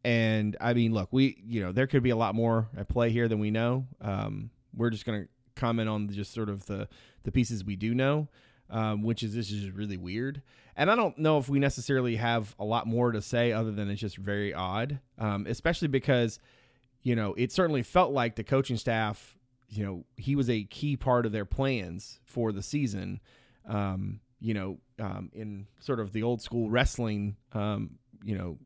and I mean, look, we you know there could be a lot more at play here than we know. Um, we're just going to comment on just sort of the the pieces we do know, um, which is this is really weird. And I don't know if we necessarily have a lot more to say other than it's just very odd, um, especially because you know it certainly felt like the coaching staff you know he was a key part of their plans for the season um you know um in sort of the old school wrestling um you know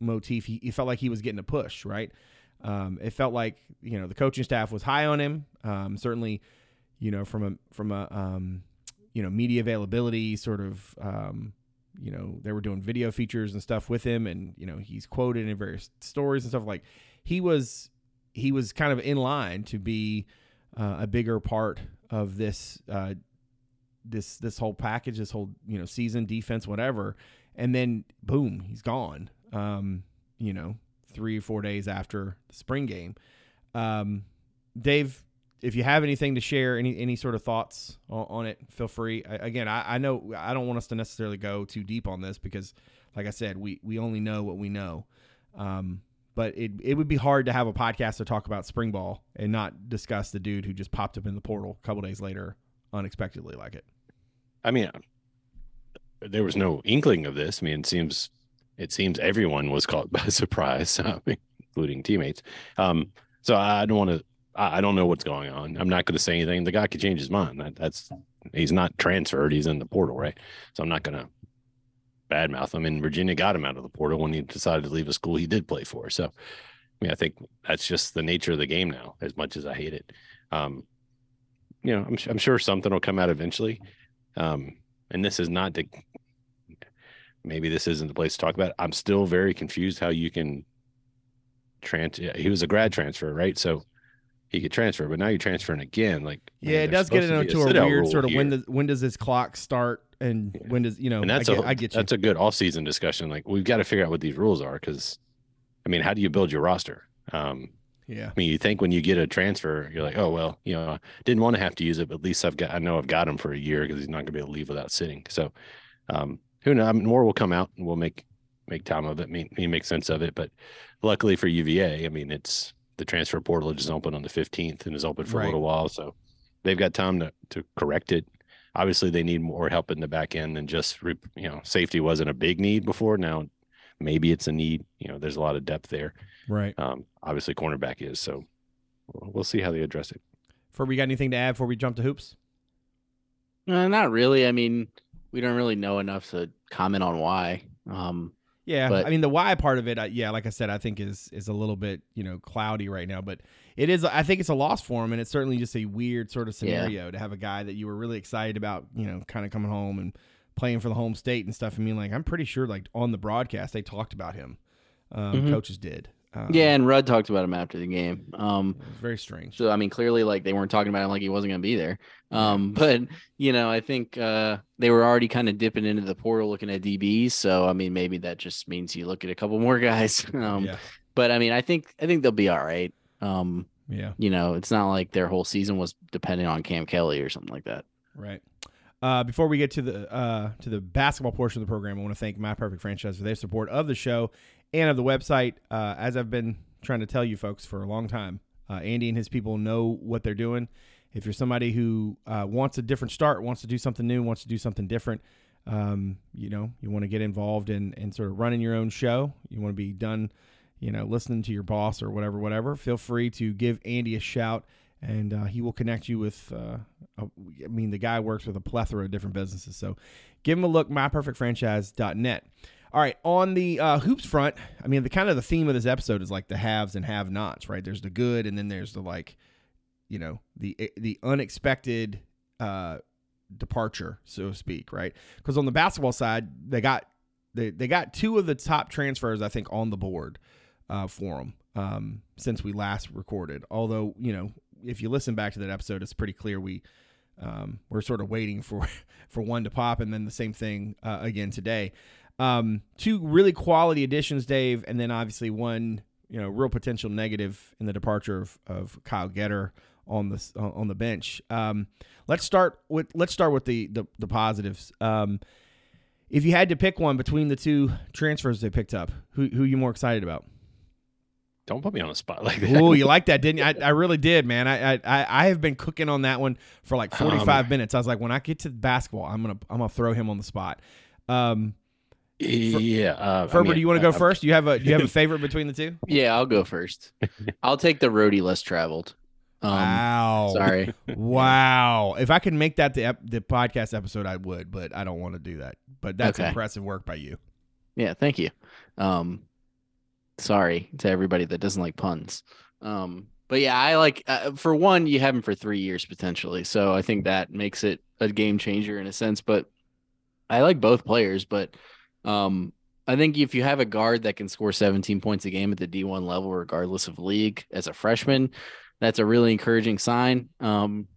motif he, he felt like he was getting a push right um it felt like you know the coaching staff was high on him um certainly you know from a from a um you know media availability sort of um you know they were doing video features and stuff with him and you know he's quoted in various stories and stuff like he was he was kind of in line to be uh, a bigger part of this uh, this this whole package, this whole you know season, defense, whatever, and then boom, he's gone. Um, you know, three or four days after the spring game. Um, Dave, if you have anything to share, any any sort of thoughts on, on it, feel free. I, again, I, I know I don't want us to necessarily go too deep on this because, like I said, we we only know what we know. Um, but it it would be hard to have a podcast to talk about spring ball and not discuss the dude who just popped up in the portal a couple days later unexpectedly like it. I mean, there was no inkling of this. I mean, it seems it seems everyone was caught by surprise, including teammates. Um, so I don't want to. I don't know what's going on. I'm not going to say anything. The guy could change his mind. That, that's he's not transferred. He's in the portal, right? So I'm not going to badmouth him. And Virginia got him out of the portal when he decided to leave a school he did play for. So, I mean, I think that's just the nature of the game now. As much as I hate it, um, you know, I'm, I'm sure something will come out eventually. Um, and this is not to maybe this isn't the place to talk about. It. I'm still very confused how you can trans. He was a grad transfer, right? So he could transfer, but now you're transferring again. Like, Yeah, it does get into a, sit-out weird sort of when here. does when does this clock start and Yeah. when does you know and that's I get, a I get you. that's a good off season discussion. Like we've got to figure out what these rules are because, I mean, how do you build your roster? Um, yeah. I mean, you think when you get a transfer, you're like, oh well, you know, I didn't want to have to use it, but at least I've got, I know I've got him for a year because he's not going to be able to leave without sitting. So, um, who knows? I mean, more will come out and we'll make make time of it, make, make sense of it. But luckily for UVA, I mean, it's the transfer portal is open on the 15th and is open for Right. a little while, so they've got time to to correct it. Obviously, they need more help in the back end than just re- you know safety wasn't a big need before. Now, maybe it's a need. You know, there's a lot of depth there. Right. Um, obviously, cornerback is so. We'll we'll see how they address it. For we got anything to add before we jump to hoops? Uh, not really. I mean, we don't really know enough to comment on why. Um, Yeah, But- I mean the why part of it, yeah, like I said, I think is is a little bit you know cloudy right now, but it is. I think it's a loss for him, and it's certainly just a weird sort of Yeah. scenario to have a guy that you were really excited about, you know, kind of coming home and playing for the home state and stuff. I mean, like I'm pretty sure like on the broadcast they talked about him, um, Mhm. coaches did. Um, yeah, and Rudd talked about him after the game. Um, it was very strange. so I mean, clearly, like they weren't talking about him like he wasn't going to be there. Um, but you know, I think uh, they were already kind of dipping into the portal, looking at DBs. So I mean, maybe that just means you look at a couple more guys. um, yeah, but I mean, I think I think they'll be all right. Um, yeah. you know, it's not like their whole season was dependent on Cam Kelly or something like that. Right. Uh, before we get to the uh, to the basketball portion of the program, I want to thank My Perfect Franchise for their support of the show and of the website. Uh, as I've been trying to tell you folks for a long time, uh, Andy and his people know what they're doing. If you're somebody who uh, wants a different start, wants to do something new, wants to do something different, um, you know, you want to get involved in, in sort of running your own show, you want to be done, you know, listening to your boss or whatever, whatever, feel free to give Andy a shout and uh, he will connect you with. Uh, a, I mean, the guy works with a plethora of different businesses, so give him a look. MyPerfectFranchise.net. All right, on the uh, hoops front, I mean, the kind of the theme of this episode is like the haves and have-nots, right? There's the good, and then there's the like, you know, the the unexpected uh, departure, so to speak, right? Because on the basketball side, they got they they got two of the top transfers, I think, on the board uh, for them um, since we last recorded. Although, you know, if you listen back to that episode, it's pretty clear we um, we're sort of waiting for for one to pop, and then the same thing uh, again today. Um, two really quality additions, Dave, and then obviously one you know real potential negative in the departure of, of Kyle Getter on the on the bench. Um, let's start with let's start with the the, the positives. Um, if you had to pick one between the two transfers they picked up, who who are you more excited about? Don't put me on the spot like that. Oh, you like that, didn't you? I, I really did, man. I, I I have been cooking on that one for like forty five Um, minutes. I was like, when I get to basketball, I'm gonna I'm gonna throw him on the spot. Um, yeah. Uh, I Ferber, mean, do you want to go uh, first? Do you have a do you have a favorite between the two? Yeah, I'll go first. I'll take the roadie less traveled. Um, wow. Sorry. Wow. If I could make that the ep- the podcast episode, I would, but I don't want to do that. But that's Okay. impressive work by you. Yeah, thank you. Um, sorry to everybody that doesn't like puns. Um, but yeah, I like uh, for one, you have him for three years potentially, so I think that makes it a game changer in a sense. But I like both players, but um, I think if you have a guard that can score 17 points a game at the D1 level, regardless of league, as a freshman, that's a really encouraging sign. Um,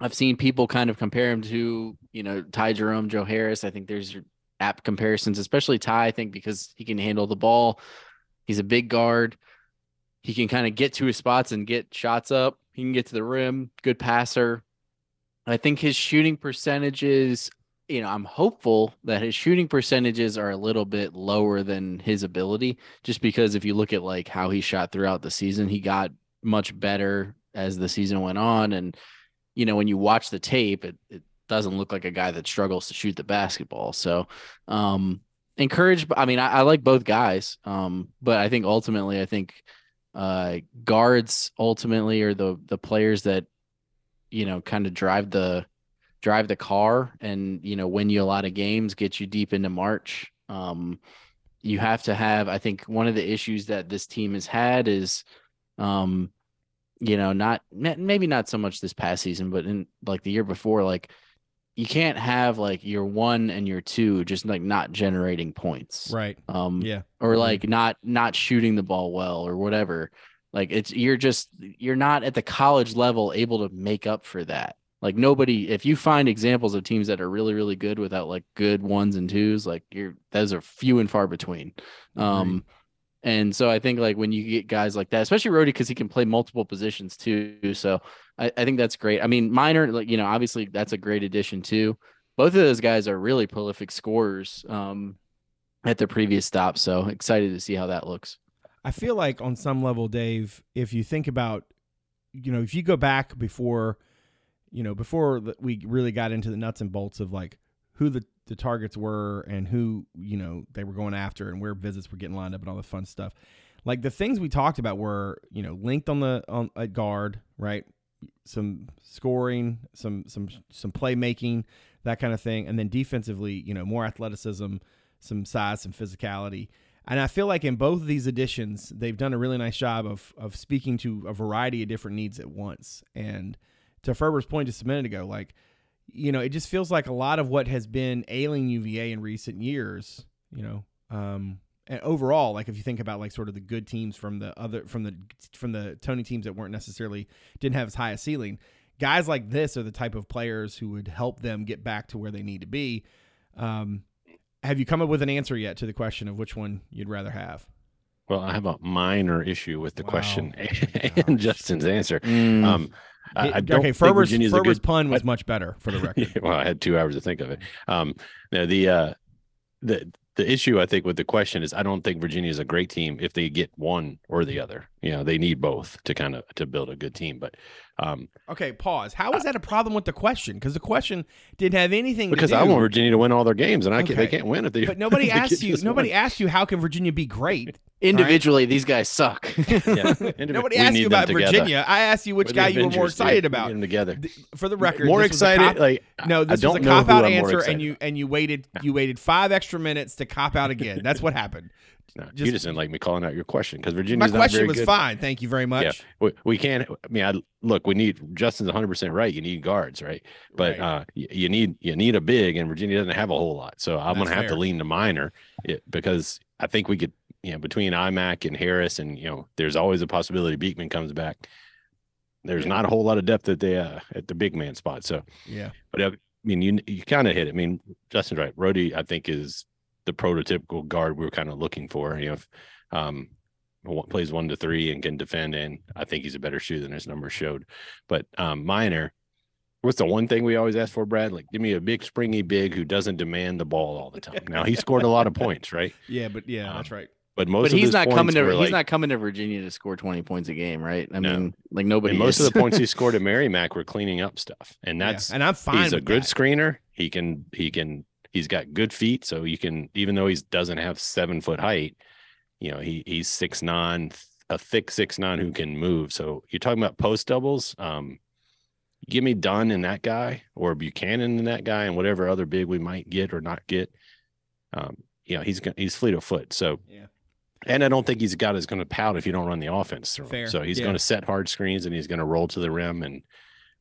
I've seen people kind of compare him to, you know, Ty Jerome, Joe Harris. I think there's apt comparisons, especially Ty, I think, because he can handle the ball. He's a big guard. He can kind of get to his spots and get shots up. He can get to the rim, good passer. I think his shooting percentages, you know, I'm hopeful that his shooting percentages are a little bit lower than his ability, just because if you look at like how he shot throughout the season, he got much better as the season went on. And, you know, when you watch the tape, it, it doesn't look like a guy that struggles to shoot the basketball. So, um, encouraged. I mean, I, I like both guys. Um, but I think ultimately, I think, uh, guards ultimately are the, the players that, you know, kind of drive the, drive the car and, you know, win you a lot of games, get you deep into March. Um, you have to have, I think one of the issues that this team has had is, um, you know, not maybe not so much this past season, but in like the year before, like you can't have like your one and your two just like not generating points. Right. Um Yeah. or Agreed. like not not shooting the ball well or whatever. Like it's you're just you're not at the college level able to make up for that. Like nobody if you find examples of teams that are really really good without like good ones and twos, like you're those are few and far between. Um and so I think like when you get guys like that, especially Rohde, because he can play multiple positions too. So I, I think that's great. I mean, Minor, like you know, obviously that's a great addition too. Both of those guys are really prolific scorers um, at their previous stop. So excited to see how that looks. I feel like on some level, Dave, if you think about, you know, if you go back before, you know, before the- we really got into the nuts and bolts of like who the, the targets were and who, you know, they were going after and where visits were getting lined up and all the fun stuff. Like the things we talked about were, you know, linked on the on at guard, right? Some scoring, some some some playmaking, that kind of thing, and then defensively, you know, more athleticism, some size, some physicality. And I feel like in both of these editions, they've done a really nice job of of speaking to a variety of different needs at once. And to Ferber's point just a minute ago, like, you know, it just feels like a lot of what has been ailing UVA in recent years, you know, um, and overall, like if you think about like sort of the good teams from the other from the from the Tony teams that weren't necessarily didn't have as high a ceiling, guys like this are the type of players who would help them get back to where they need to be. Um, have you come up with an answer yet to the question of which one you'd rather have? Well, I have a minor issue with the Wow. question Gosh. and Justin's answer. Mm, Um, I, I don't okay, think Ferber's, Ferber's good. pun was I- much better for the record. well, I had two hours to think of it. Um, no, the uh, the the issue I think with the question is I don't think Virginia is a great team if they get one or the other. You know, they need both to kind of to build a good team. But um, Okay, pause. How is that a problem with the question? Because the question didn't have anything because to do. I want Virginia to win all their games, and I can, they can't win if they. But nobody asked you. Nobody one. asked you how can Virginia be great. Individually, these guys suck. Yeah. Nobody asked you about. Virginia. I asked you which We're guy you were more excited about. Them together. For the record, more this was a excited. cop- like no, this was a cop out answer, and you and you waited you waited five extra minutes to cop out again. That's what happened. No, Just- you just didn't like me calling out your question because My Virginia's not question was good. fine. Thank you very much. Yeah, we, we can't. I mean, I, look, we need Justin's 100 percent right. You need guards, right? But Right. uh, you, you need you need a big, and Virginia doesn't have a whole lot. So I'm That's gonna have to lean to minor, it, because I think we could, you know, between IMAC and Harris, and you know, there's always a possibility Beekman comes back. There's not a whole lot of depth at the uh, at the big man spot. So, Yeah. but uh, I mean, you you kind of hit it. I mean, Justin's right. Rohde, I think, is the prototypical guard we were kind of looking for. You know, if, um, one- plays one to three and can defend, and I think he's a better shooter than his numbers showed. But um, Minor, what's the one thing we always ask for, Brad? Like, give me a big, springy big who doesn't demand the ball all the time. Now he scored a lot of points, right? Yeah, but yeah, Um, that's right. But most but of he's his not coming points to were he's like, not coming to Virginia to score 20 points a game, right? I No. mean, like nobody and most of the points he scored at Merrimack were cleaning up stuff, and Yeah, that's and I'm fine. he's a good that. screener. He can he can he's got good feet, so you can even though he doesn't have seven foot height, you know he he's six nine, a thick six nine who can move. So you're talking about post doubles. Um, give me Dunn and that guy, or Buchanan and that guy, and whatever other big we might get or not get. Um, you know he's he's fleet of foot. So Yeah. and I don't think he's guy that's going to pout if you don't run the offense through him. Fair, So he's yeah. going to set hard screens and he's going to roll to the rim. And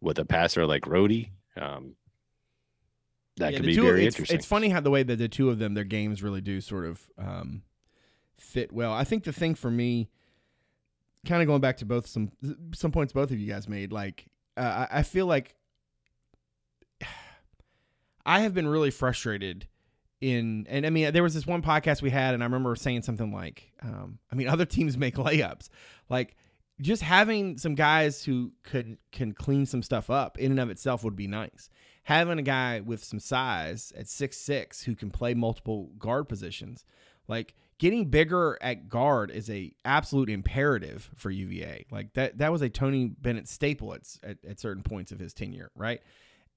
with a passer like Rohde, um, that Yeah, could be two- very it's, interesting. It's funny how the way that the two of them, their games really do sort of um, fit well. I think the thing for me, kind of going back to both some some points both of you guys made, like uh, I I feel like I have been really frustrated in, and I mean, there was this one podcast we had, and I remember saying something like, um, I mean, other teams make layups, like. Just having some guys who could can clean some stuff up in and of itself would be nice having a guy with some size at six six who can play multiple guard positions, like getting bigger at guard is a absolute imperative for UVA. Like that that was a Tony Bennett staple at, at, at certain points of his tenure, right?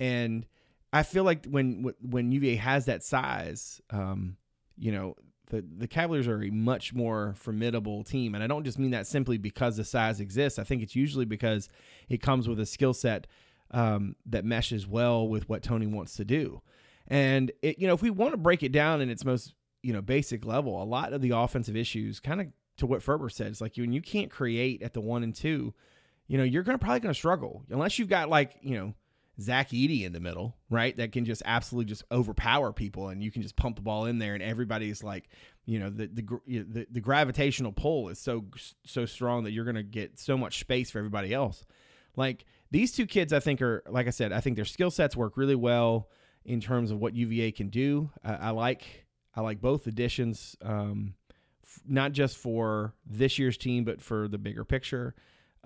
And I feel like when when UVA has that size, um, you know, the the Cavaliers are a much more formidable team, and I don't just mean that simply because the size exists. I think it's usually because it comes with a skill set um, that meshes well with what Tony wants to do. And it, you know, if we want to break it down in its most you know basic level, a lot of the offensive issues, kind of to what Ferber said, it's like when you can't create at the one and two, you know, you're gonna probably gonna struggle unless you've got like you know Zach Edey in the middle, right? That can just absolutely just overpower people, and you can just pump the ball in there, and everybody's like, you know, the the you the, the gravitational pull is so so strong that you're gonna get so much space for everybody else. Like these two kids, I think are like I said, I think their skill sets work really well in terms of what UVA can do. I, I like I like both additions, um, f- not just for this year's team, but for the bigger picture.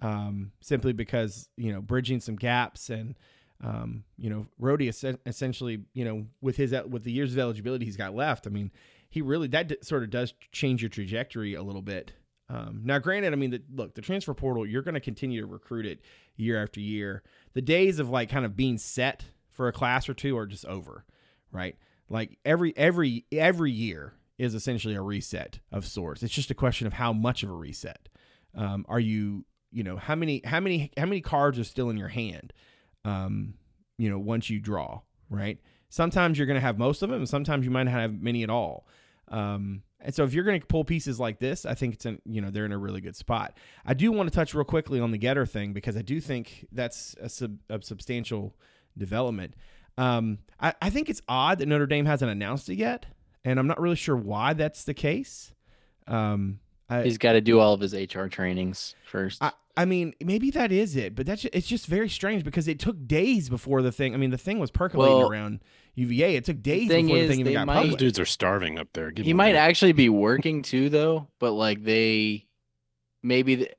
Um, simply because you know bridging some gaps and um, you know Rohde es- essentially you know with his with the years of eligibility he's got left. I mean he really that d- sort of does change your trajectory a little bit. Um, now, granted, I mean, the, look, the transfer portal, you're going to continue to recruit it year after year. The days of like kind of being set for a class or two are just over, right? Like every every every year is essentially a reset of sorts. It's just a question of how much of a reset. Um, are you, you know, how many how many how many cards are still in your hand? Um, you know, once you draw, right? Sometimes you're going to have most of them, and sometimes you might not have many at all. Um, and so if you're going to pull pieces like this, I think it's in, you know, they're in a really good spot. I do want to touch real quickly on the getter thing because I do think that's a, sub, a substantial development. Um, I, I think it's odd that Notre Dame hasn't announced it yet, and I'm not really sure why that's the case. Um, I, He's got to do all of his HR trainings first. I, I mean, maybe that is it, but that's it's just very strange because it took days before the thing. I mean, the thing was percolating Well, around UVA. It took days thing before the is, thing even they got might- Those dudes are starving up there. Give he might break. actually be working too, though. But like they, maybe the,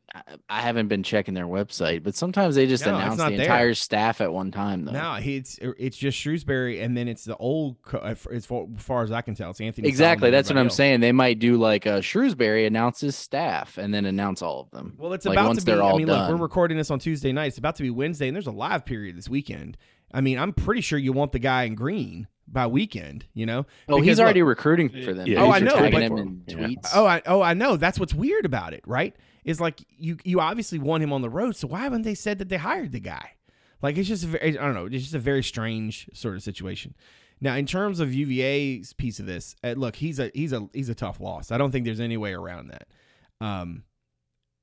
I haven't been checking their website, but sometimes they just No, announce the there. entire staff at one time, though. No, it's it's just Shrewsberry, and then it's the old. Co- as far, as far as I can tell, it's Anthony. exactly. That's what I'm else. saying. They might do like uh, Shrewsberry announces staff and then announce all of them. Well, it's Like, about once to be. they're I all mean, look, we're recording this on Tuesday night. It's about to be Wednesday, and there's a live period this weekend. I mean, I'm pretty sure you want the guy in green by weekend. You know? Oh, Because, he's look- already recruiting for them. Yeah, Oh, He's I know, but- him in Yeah. tweets. Oh, I oh I know. That's what's weird about it, right? Is like you you obviously want him on the road, so why haven't they said that they hired the guy? Like it's just a very, I don't know. It's just a very strange sort of situation. Now, in terms of UVA's piece of this, uh, look, he's a he's a he's a tough loss. I don't think there's any way around that. Um,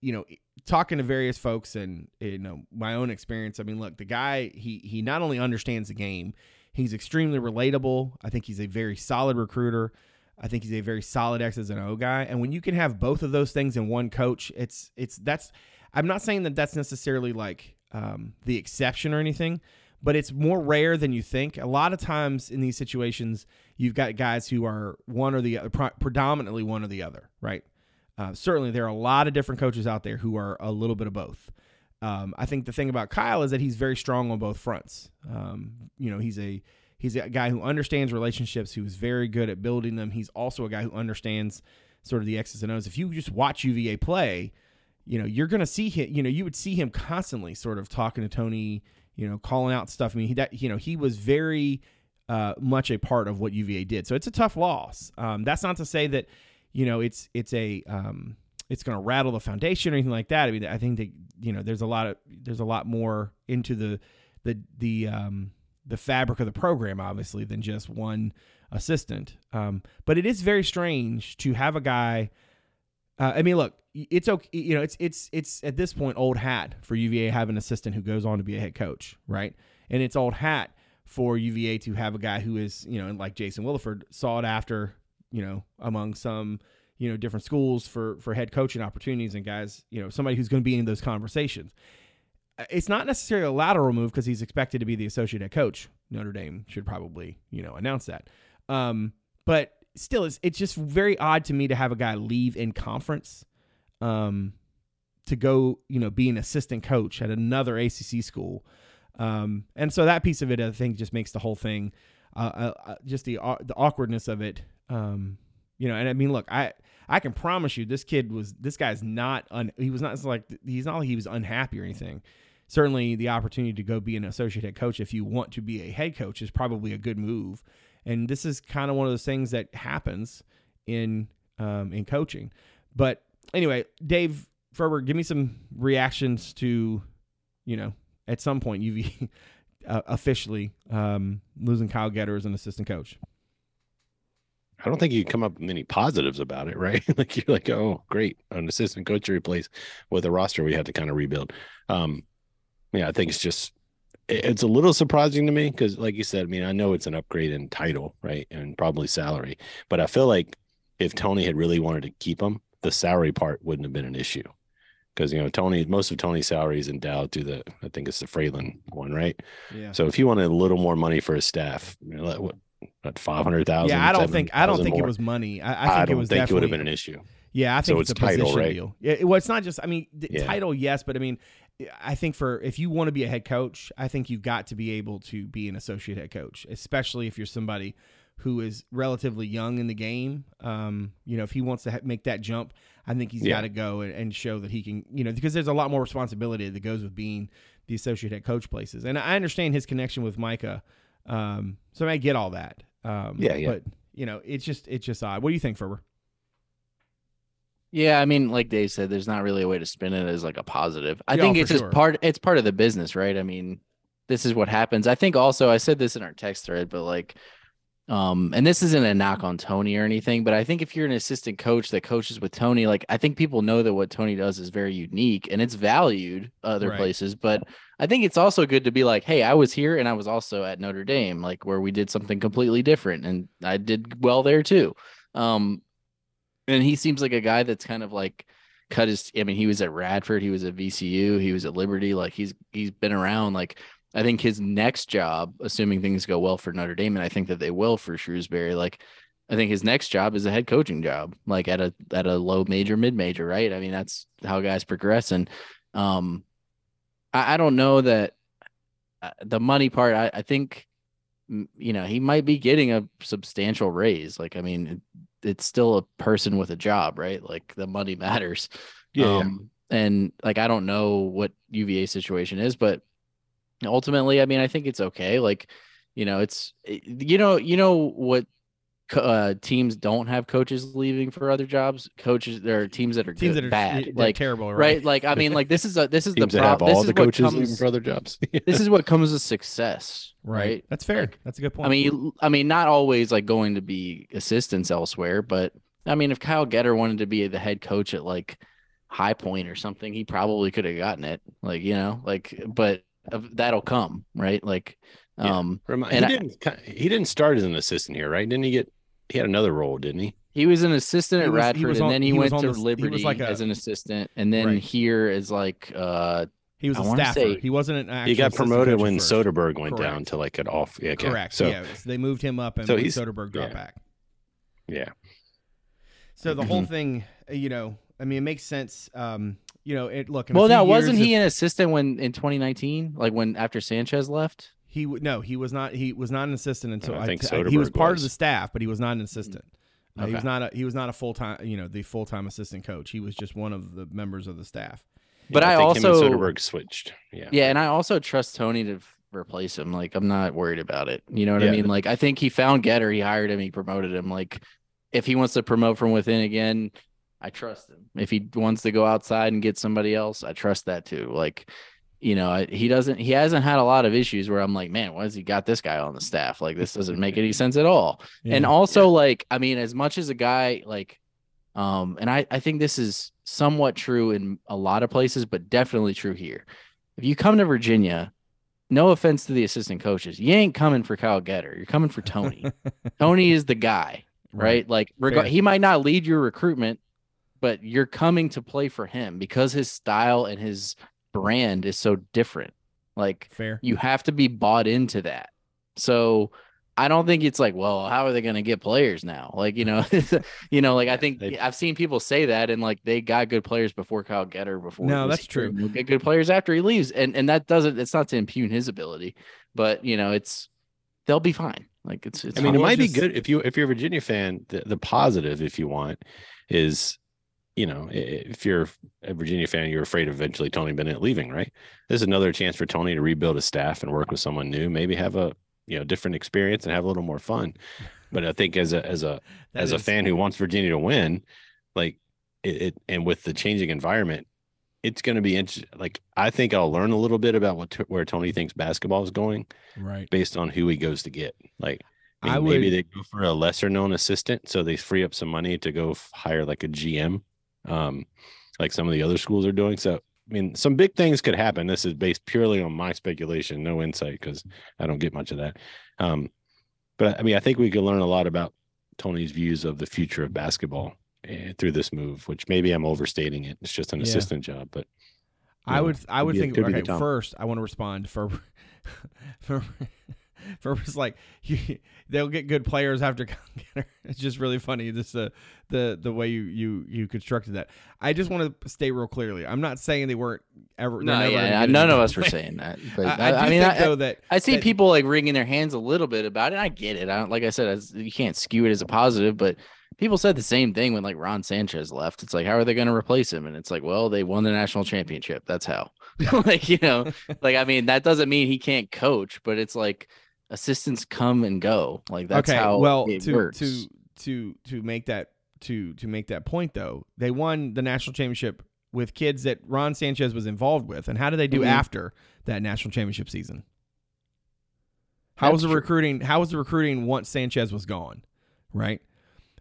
you know, talking to various folks and you know my own experience. I mean, look, the guy he he not only understands the game, he's extremely relatable. I think he's a very solid recruiter. I think he's a very solid X's and O guy. And when you can have both of those things in one coach, it's it's that's. I'm not saying that that's necessarily like um, the exception or anything, but it's more rare than you think. A lot of times in these situations, you've got guys who are one or the other, pre- predominantly one or the other, right? Uh, certainly, there are a lot of different coaches out there who are a little bit of both. Um, I think the thing about Kyle is that he's very strong on both fronts. Um, you know, he's a he's a guy who understands relationships, who is very good at building them. He's also a guy who understands sort of the X's and O's. If you just watch UVA play, you know, you're going to see him, you know, you would see him constantly sort of talking to Tony, you know, calling out stuff. I mean, he, that, you know, he was very uh, much a part of what UVA did. So it's a tough loss. Um, that's not to say that, you know, it's, it's a, um, it's going to rattle the foundation or anything like that. I mean, I think that, you know, there's a lot of, there's a lot more into the, the, the, um, the fabric of the program, obviously, than just one assistant. Um, but it is very strange to have a guy, uh, I mean, look, it's okay. You know, it's it's it's at this point old hat for UVA to have an assistant who goes on to be a head coach, right? And it's old hat for UVA to have a guy who is, you know, like Jason Williford, sought after, you know, among some, you know, different schools for for head coaching opportunities and guys, you know, somebody who's going to be in those conversations. Uh, It's not necessarily a lateral move because he's expected to be the associate head coach. Notre Dame should probably, you know, announce that. Um, but still, it's it's just very odd to me to have a guy leave in conference um, to go, you know, be an assistant coach at another ACC school. Um, and so that piece of it, I think, just makes the whole thing, uh, uh, uh, just the au- the awkwardness of it. Um, you know, and I mean, look, I I can promise you, this kid was this guy's not un, he was not like he's not like he was unhappy or anything. Certainly, the opportunity to go be an associate head coach if you want to be a head coach is probably a good move. And this is kind of one of those things that happens in um, in coaching. But anyway, Dave Ferber, give me some reactions to, you know, at some point uh, officially um, losing Kyle Getter as an assistant coach. I don't think you can come up with many positives about it, right? like you're like, oh, great, an assistant coach to replace with a roster we had to kind of rebuild. Um, yeah, I think it's just it- it's a little surprising to me because, like you said, I mean, I know it's an upgrade in title, right, and probably salary, but I feel like if Tony had really wanted to keep him, the salary part wouldn't have been an issue because you know Tony, most of Tony's salary is endowed to the, I think it's the Fralin one, right? Yeah. So if he wanted a little more money for his staff, you know, what five hundred thousand? Yeah, I don't think I don't think it was money. I, I think I, it don't was think it would have been an issue. Yeah, I think So it's, it's a title, position right? deal. Yeah, well, it's not just. I mean, Yeah. title, yes, but I mean, I think for if you want to be a head coach, I think you've got to be able to be an associate head coach, especially if you're somebody who is relatively young in the game. Um, you know, if he wants to ha- make that jump, I think he's Yeah. got to go and, and show that he can. You know, because there's a lot more responsibility that goes with being the associate head coach places, and I understand his connection with Micah. Um, so I get all that. Um, Yeah, yeah. But you know, it's just it's just odd. What do you think, Ferber? Yeah, I mean, like Dave said, there's not really a way to spin it as like a positive. I Yeah, think for it's just sure. part. It's part of the business, right? I mean, this is what happens. I think also I said this in our text thread, but like, um, and this isn't a knock on Tony or anything, but I think if you're an assistant coach that coaches with Tony, like I think people know that what Tony does is very unique and it's valued other Right. places. But I think it's also good to be like, hey, I was here and I was also at Notre Dame, like where we did something completely different, and I did well there too. Um, and he seems like a guy that's kind of like cut his I mean, he was at Radford, he was at VCU, he was at Liberty, like he's he's been around. Like I think his next job, assuming things go well for Notre Dame, and I think that they will for Shrewsberry, like I think his next job is a head coaching job, like at a at a low major, mid major, right? I mean, that's how guys progress. And um, I, I don't know that uh, the money part. I, I think you know he might be getting a substantial raise. Like, I mean, it, it's still a person with a job, right? Like the money matters. Yeah, yeah. Um, and like I don't know what UVA situation is, but ultimately, I mean, I think it's okay. Like, you know, it's you know, you know what uh, teams don't have coaches leaving for other jobs. Coaches, there are teams that are Teams good, that are bad, they're like terrible, right? Like, I mean, like this is a this is Teams the problem. all This the is what coaches leaving for other jobs. This is what comes with success, Right. right? That's fair. Like, That's a good point. I mean, you- I mean, not always like going to be assistants elsewhere, but I mean, if Kyle Getter wanted to be the head coach at like High Point or something, he probably could have gotten it. Like, you know, like, but that'll come, right? Like, Yeah. um, Remi- And I- he didn't. ki- He didn't start as an assistant here, right? Didn't he get? He had another role, didn't he? he was an assistant He at was- Radford, and on- then he, he went to the s- he was Liberty like a- as an assistant, and then Right. here is like, uh, he was I a wanna staffer. say- he wasn't an He got promoted when first. Soderberg went down to like an off. Yeah, okay. Correct. So yeah, so they moved him up and So when he's- Soderberg dropped yeah. back. yeah, So the whole Mhm. thing, uh, you know, I mean, it makes sense. Um, you know, it look. well, now wasn't years he if- an assistant when in 2019, like when after Sanchez left? He w- no, he was not. He was not an assistant until I I think t- I- he was part was. of the staff, but he was not an assistant. Uh, He was not a he was not a full time you know the full time assistant coach. He was just one of the members of the staff. But Yeah, I think him and also- Soderberg switched. Yeah, Yeah, and I also trust Tony to replace him. Like, I'm not worried about it. You know what Yeah. I mean? Like, I think he found Getter, he hired him, he promoted him. Like, if he wants to promote from within again, I trust him. If he wants to go outside and get somebody else, I trust that too. Like, you know, he doesn't, he hasn't had a lot of issues where I'm like, man, why has he got this guy on the staff? Like, this doesn't make any sense at all. And Yeah. also, like, I mean, as much as a guy like, um, and I, I think this is somewhat true in a lot of places, but definitely true here. If you come to Virginia, no offense to the assistant coaches, you ain't coming for Kyle Getter. You're coming for Tony. Tony is the guy, right? Like, reg- he might not lead your recruitment, but you're coming to play for him because his style and his brand is so different. Like, Fair. you have to be bought into that. So I don't think it's like, well, how are they going to get players now? Like, you know, you know, like I think they- I've seen people say that, and like they got good players before Kyle Getter. Before No, that's true. and They'll get good players after he leaves, and and that doesn't. It's not to impugn his ability, but you know, it's they'll be fine. Like it's. it's I mean, it might just- be good if you if you're a Virginia fan. The, the positive, if you want, is you know if you're a Virginia fan, you're afraid of eventually Tony Bennett leaving, right? This is another chance for Tony to rebuild his staff and work with someone new, maybe have a you know different experience and have a little more fun. But I think as a as a as a fan who wants Virginia to win, like it, it and with the changing environment, it's going to be interesting. Like I think I'll learn a little bit about what where Tony thinks basketball is going right. based on who he goes to get. Like I I mean, maybe they go for a lesser known assistant, so they free up some money to go hire like a GM, um, like some of the other schools are doing. So I mean, some big things could happen. This is based purely on my speculation, no insight because I don't get much of that. Um, but I mean, I think we could learn a lot about Tony's views of the future of basketball eh, through this move. Which maybe I'm overstating it. It's just an Yeah. assistant job, but I know, would I would be- think okay. First, I want to respond for for for was like they'll get good players after Getter. It's just really funny. Just the the the way you you you constructed that. I just want to stay real clearly. I'm not saying they weren't ever. no, gonna yeah, none of us were saying that. But I, I, I, mean, I, though that I see that- people like wringing their hands a little bit about it. and I get it. I don't like I said, as, you can't skew it as a positive, but people said the same thing when like Ron Sanchez left. It's like, how are they going to replace him? And it's like, well, they won the national championship. That's how. like you know, like I mean, that doesn't mean he can't coach, but it's like assistants come and go. Like that's okay. how well, it to works. to to to make that to to make that point though, they won the national championship with kids that Ron Sanchez was involved with, and how did they do Mhm. after that national championship season? How was the true. recruiting? How was the recruiting once Sanchez was gone? Right.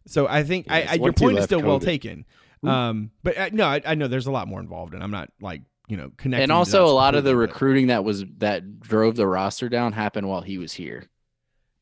So I think I, I, your point is still well taken. Mhm. Um, but uh, no, I, I know there's a lot more involved, and I'm not like you know connecting. and also a lot of the recruiting that was that drove the roster down happened while he was here.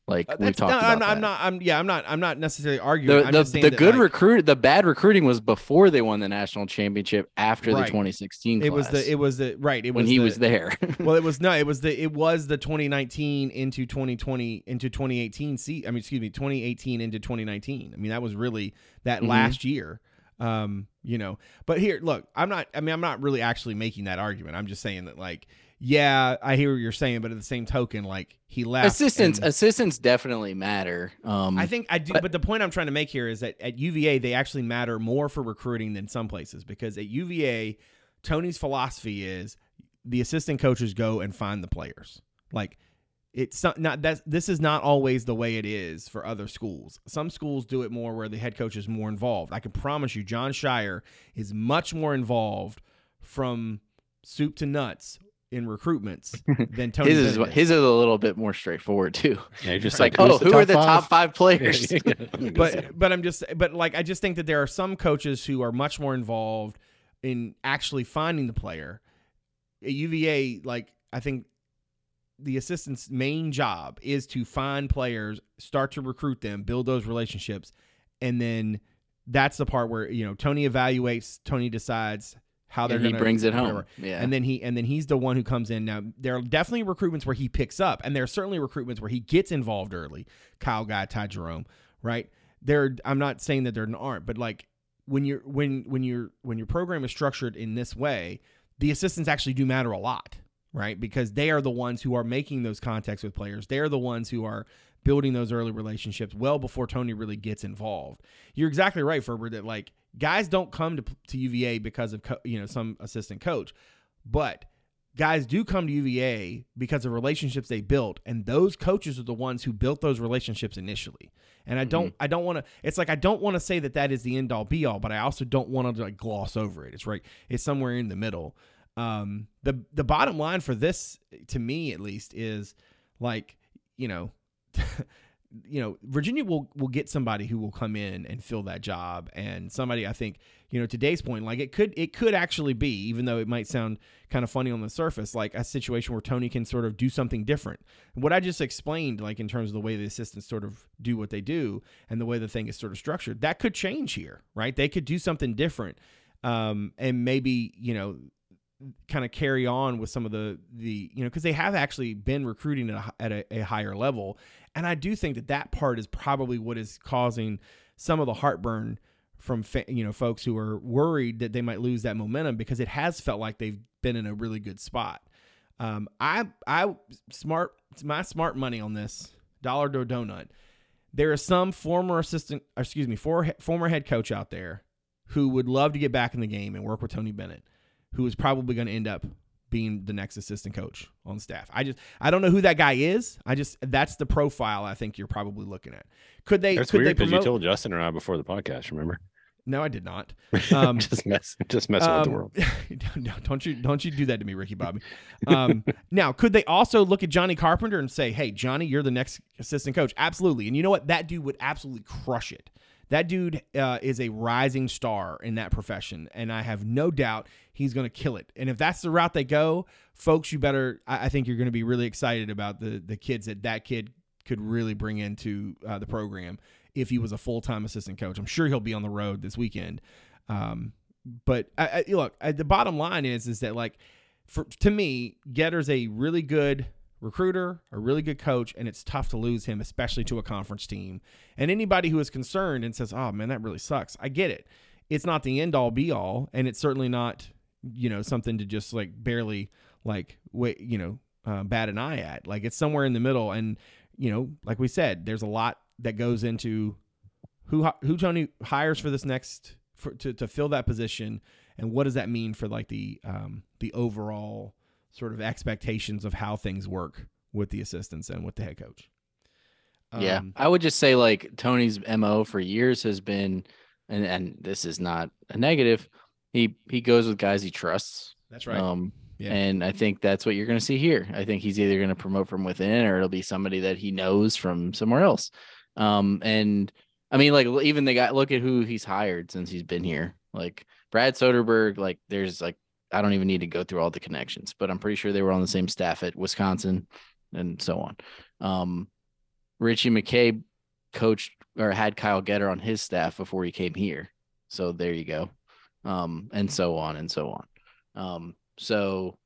Like Uh, we've talked no, about. I'm, not, I'm not. I'm yeah. I'm not. I'm not necessarily arguing. the I'm the, the that, good like, recruit the bad recruiting was before they won the national championship after the Right. 2016 It was the. It was the right. It when was he the- was there well, it was no. It was the. It was the 2019 into 2020 into 2018. See, I mean, excuse me, 2018 into 2019. I mean, that was really that Mhm. last year. Um, you know, but here, look, I'm not. I mean, I'm not really actually making that argument. I'm just saying that, like, yeah, I hear what you're saying, but at the same token, like, he left. assistants and- assistants definitely matter um I think I do, but- but, the point I'm trying to make here is that at UVA they actually matter more for recruiting than some places because at UVA, Tony's philosophy is the assistant coaches go and find the players. Like it's not, not that this is not always the way it is for other schools. Some schools do it more where the head coach is more involved. I can promise you, Jon Scheyer is much more involved from soup to nuts in recruitments than Tony. his is Bennett his is a little bit more straightforward too Yeah, just like, like, oh who are the top five? five players but but I'm just but like I just think that there are some coaches who are much more involved in actually finding the player. At UVA, like I think the assistant's main job is to find players, start to recruit them, build those relationships, and then that's the part where you know Tony evaluates, Tony decides how they're and he gonna brings it home yeah And then he and then he's the one who comes in. Now there are definitely recruitments where he picks up, and there are certainly recruitments where he gets involved early. Kyle Guy, Ty Jerome, right? There, I'm not saying that there aren't, but like when you're when when you're when your program is structured in this way, the assistants actually do matter a lot, right? Because they are the ones who are making those contacts with players. They're the ones who are building those early relationships well before Tony really gets involved. You're exactly right, Ferber. That like guys don't come to to UVA because of co- you know some assistant coach, but guys do come to UVA because of relationships they built, and those coaches are the ones who built those relationships initially. And I don't, mm-hmm. I don't want to. It's like I don't want to say that that is the end all be all, but I also don't want to like gloss over it. It's right. It's somewhere in the middle. Um, the the bottom line for this, to me at least, is like you know. you know, Virginia will will get somebody who will come in and fill that job, and somebody I think, you know, today's point, like it could it could actually be, even though it might sound kind of funny on the surface, like a situation where Tony can sort of do something different. What I just explained, like in terms of the way the assistants sort of do what they do and the way the thing is sort of structured, that could change here, right? They could do something different, um, and maybe you know kind of carry on with some of the the you know because they have actually been recruiting at, a, at a, a higher level. And i do think that that part is probably what is causing some of the heartburn from fa- you know folks who are worried that they might lose that momentum because it has felt like they've been in a really good spot. Um i i smart my smart money on this dollar to donut there is some former assistant excuse me for, former head coach out there who would love to get back in the game and work with tony bennett who is probably going to end up being the next assistant coach on staff. I just I don't know who that guy is. I just that's the profile I think you're probably looking at. Could they? That's could weird because you told Justin and I before the podcast. Remember? no, I did not. Um, just mess, just messing with the Um, world. no, don't you don't you do that to me, Ricky Bobby. Um, now, could they also look at Johnny Carpenter and say, "Hey, Johnny, you're the next assistant coach"? Absolutely. And you know what? That dude would absolutely crush it. That dude uh, is a rising star in that profession, and I have no doubt he's going to kill it. And if that's the route they go, folks, you better. I, I think you're going to be really excited about the the kids that that kid could really bring into uh, the program if he was a full time assistant coach. I'm sure he'll be on the road this weekend. Um, but I, I, look, I, the bottom line is is that like for to me, Getter's a really good recruiter, a really good coach, and it's tough to lose him, especially to a conference team. And anybody who is concerned and says, "Oh man, that really sucks," I get it. It's not the end all be all, and it's certainly not you know something to just like barely like wait you know uh, bat an eye at. Like it's somewhere in the middle, and you know, like we said, there's a lot that goes into who who Tony hires for this next for, to to fill that position, and what does that mean for like the um the overall sort of expectations of how things work with the assistants and with the head coach. yeah, Um, I would just say like Tony's mo for years has been, and and this is not a negative. He he goes with guys he trusts. that's right. Um, Yeah. and I think that's what you're going to see here. I think he's either going to promote from within, or it'll be somebody that he knows from somewhere else. Um, and I mean, like even the guy. Look at who he's hired since he's been here. Like Brad Soderberg. Like there's like I don't even need to go through all the connections, but I'm pretty sure they were on the same staff at Wisconsin and so on. Um, Richie McCabe coached or had Kyle Getter on his staff before he came here. So there you go. Um, and so on and so on. Um, so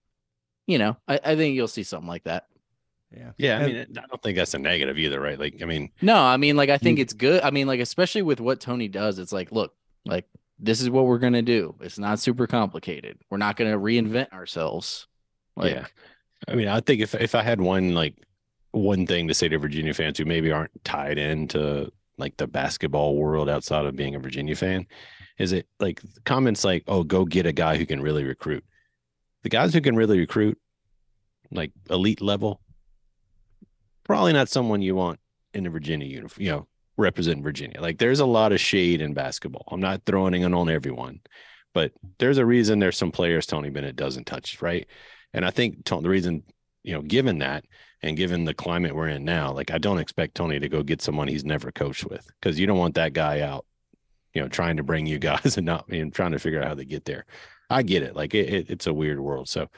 you know, I, I think you'll see something like that. Yeah. Yeah, I mean, I don't think that's a negative either, right? Like, I mean, No, I mean, like, I think it's good. I mean, like, especially with what Tony does, it's like, look, like, this is what we're gonna do. It's not super complicated. We're not gonna reinvent ourselves. Like, yeah. I mean, I think if if I had one like one thing to say to Virginia fans who maybe aren't tied into like the basketball world outside of being a Virginia fan, is it like comments like, "Oh, go get a guy who can really recruit." The guys who can really recruit, like elite level, probably not someone you want in a Virginia uniform. You know, representing Virginia. Like, there's a lot of shade in basketball. I'm not throwing it on everyone, but there's a reason there's some players Tony Bennett doesn't touch, right? And I think the reason, you know, given that and given the climate we're in now, like I don't expect Tony to go get someone he's never coached with because you don't want that guy out, you know, trying to bring you guys and not and trying to figure out how they get there. I get it. Like it, it, it's a weird world. So,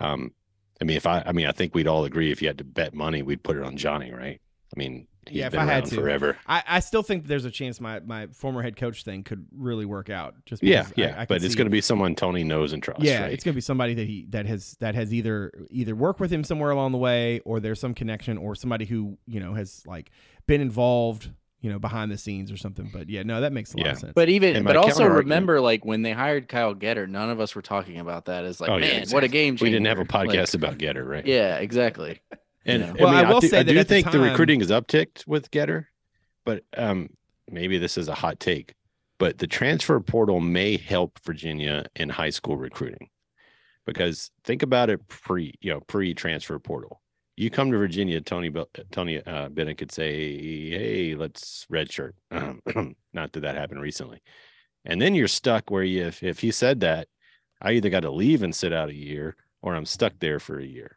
um, I mean, if I, I mean, I think we'd all agree if you had to bet money, we'd put it on Johnny, right? I mean, he's Yeah, if been I had to. forever. I, I still think there's a chance my, my former head coach thing could really work out. Just Yeah, because yeah, I, I but it's going to be someone Tony knows and trusts. yeah, right? it's gonna be somebody that he that has that has either either worked with him somewhere along the way, or there's some connection, or somebody who you know has like been involved, you know, behind the scenes or something. But yeah, no, that makes a lot Yeah. of sense. But even, And but also remember, like when they hired Kyle Getter, none of us were talking about that as like, Oh, yeah, man, what a game changer. we didn't have a Like, podcast about Getter, right? yeah, exactly. And Yeah. I Well, mean, I will do, say I do at think the time- recruiting is upticked with Getter, but um, maybe this is a hot take, but the transfer portal may help Virginia in high school recruiting because think about it pre, you know, pre transfer portal. You come to Virginia, Tony Tony uh, Bennett could say, "Hey, let's redshirt." Um, not that that happened recently, and then you're stuck where you, if if he said that, I either got to leave and sit out a year, or I'm stuck there for a year.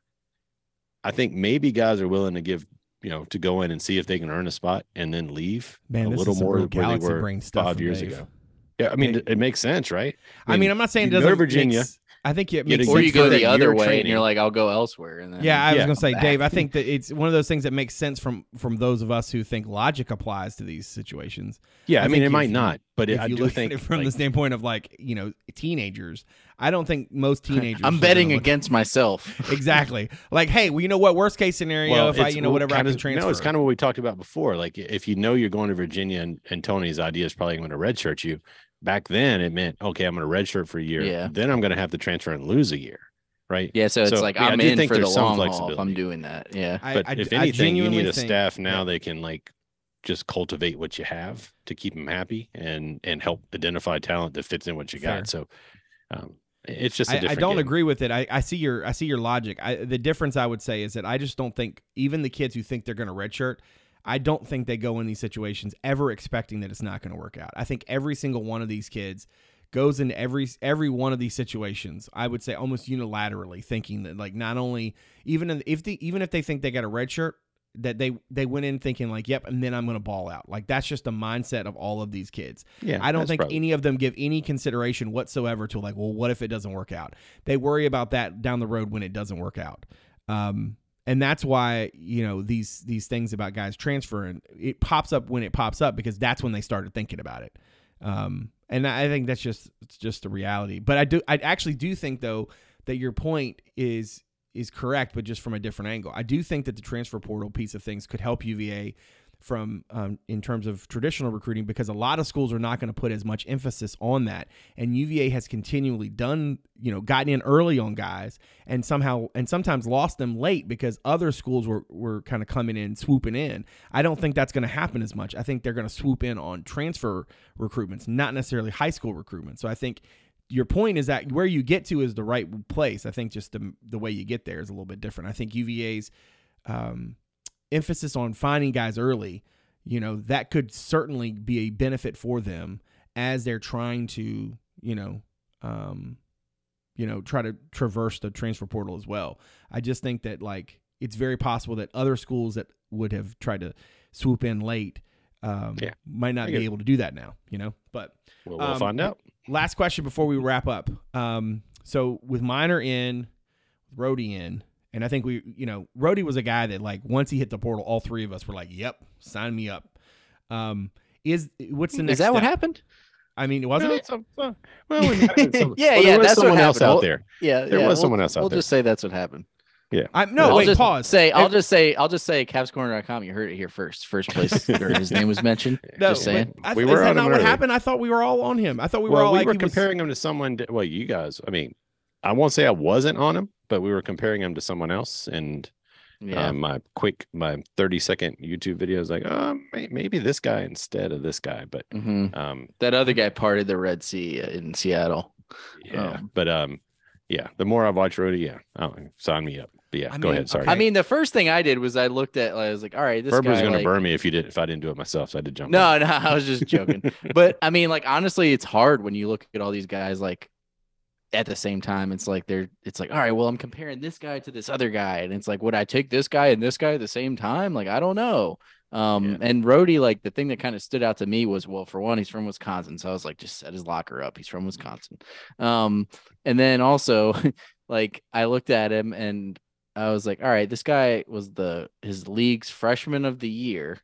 I think maybe guys are willing to give, you know, to go in and see if they can earn a spot and then leave Man, a little more real where they were five years Dave. ago. Yeah, I mean, it, it makes sense, right? I mean, I'm not saying it doesn't Virginia, makes- I think it makes Or sense you go for- the other year way and you're like, I'll go elsewhere. And then Yeah, I was gonna say, Back. Dave. I think that it's one of those things that makes sense from from those of us who think logic applies to these situations. Yeah, I I, mean, it might you- not, but if I you do look think at it from the standpoint of like you know teenagers, I don't think most teenagers. I'm betting against myself. exactly. Like, hey, well, you know what? Worst case scenario, well, if I, you know, whatever I kind can of- transfer. No, it's kind of what we talked about before. Like if you know you're going to Virginia and, and Tony's idea is probably going to redshirt you. Back then, it meant okay, I'm going to redshirt for a year. Yeah. Then I'm going to have to transfer and lose a year, right? Yeah, so it's So, like yeah, I I'm in think for the long haul if. I'm doing that. Yeah. I, But I, if anything, you need a think- staff now yeah. they can like just cultivate what you have to keep them happy and and help identify talent that fits in what you Fair. got. So um, it's just a I, I different I don't game. agree with it. I, I see your I see your logic. I, the difference I would say is that I just don't think even the kids who think they're going to redshirt, I don't think they go in these situations ever expecting that it's not going to work out. I think every single one of these kids goes into every every one of these situations. I would say almost unilaterally thinking that like not only even in- if they even if they think they got a red shirt that they they went in thinking like yep and then I'm going to ball out. Like that's just the mindset of all of these kids. Yeah, I don't think probably- any of them give any consideration whatsoever to like, well, what if it doesn't work out? They worry about that down the road when it doesn't work out. Um, and that's why you know these these things about guys transferring it pops up when it pops up because that's when they started thinking about it. Um, and I think that's just it's just the reality. But I do I actually do think though that your point is is correct, but just from a different angle. I do think that the transfer portal piece of things could help UVA from um, in terms of traditional recruiting because a lot of schools are not going to put as much emphasis on that. And UVA has continually done you know gotten in early on guys and somehow and sometimes lost them late because other schools were, were kind of coming in swooping in. I don't think that's going to happen as much. I think they're going to swoop in on transfer recruitments not necessarily high school recruitment so I think your point is that where you get to is the right place. I think just the, the way you get there is a little bit different. I think UVA's um, emphasis on finding guys early, you know, that could certainly be a benefit for them as they're trying to, you know, um, you know, try to traverse the transfer portal as well. I just think that like it's very possible that other schools that would have tried to swoop in late um, Yeah. might not be able to do that now, you know. But Well, we'll Um, find out. last question before we wrap up. Um, so with Minor in, Rohde in, And I think we, you know, Rohde was a guy that like once he hit the portal, all three of us were like, "Yep, sign me up." Um, is what's the next? Is that what happened? I mean, wasn't Well, it? some- uh, well, we some- Yeah, well, yeah, There was that's someone else happened. out Well, there. Yeah, There yeah, was we'll- someone else out We'll there. just say that's what happened. Yeah. I'm no. I'll wait, just pause. Say I'll Ev- just say I'll just say CavsCorner.com. You heard it here first. First place, his name was mentioned. No, just saying. I, We is were that on not what early. happened? I thought we were all on him. I thought we were all we like were he was- comparing him to someone. Well, you guys. I mean, I won't say I wasn't on him, but we were comparing him to someone else. And Yeah. uh, my quick, my thirty second YouTube video is like, oh, may- maybe this guy instead of this guy. But hmm um, That other guy parted the Red Sea uh, in Seattle. yeah, Um, but um, yeah. The more I watch Rohde, yeah, oh, sign me up. But yeah, I go mean, ahead. Sorry. okay. I mean, the first thing I did was I looked at. I was like, all right, this Ferb guy. was gonna like- burn me if you did if I didn't do it myself. So I did jump. No, on. no, I was just joking. but I mean, like honestly, it's hard when you look at all these guys like at the same time. It's like they're it's like, all right, well, I'm comparing this guy to this other guy. And it's like, would I take this guy and this guy at the same time? Like, I don't know. Um, Yeah. and Rohde, like the thing that kind of stood out to me was, well, for one, he's from Wisconsin. So I was like, just set his locker up. He's from Wisconsin. Um, and then also like I looked at him and I was like, all right, this guy was the his league's freshman of the year,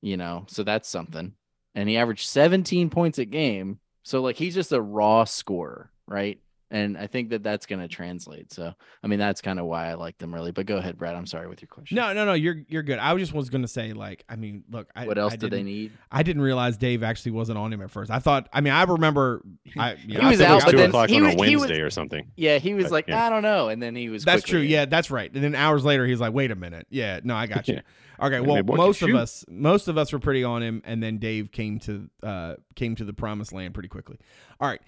you know, so that's something. And he averaged 17 points a game. So like he's just a raw scorer, right? And I think that that's going to translate. So I mean that's kind of why I like them really. But go ahead, Brad. I'm sorry with your question. No, no, no. You're you're good. I just was gonna say like, I mean, look. I, What else I do they need? I didn't realize Dave actually wasn't on him at first. I thought. I mean, I remember. I, yeah, He was feel out, but two o'clock on a was- was- Wednesday or something. Yeah, he was But, like, yeah. I don't know, and then he was. That's true. in. Yeah, that's right. And then hours later, he's like, "Wait a minute. Yeah, no, I got you." Yeah. Okay. Well, most of shoot. us, most of us were pretty on him, and then Dave came to uh came to the promised land pretty quickly. All right,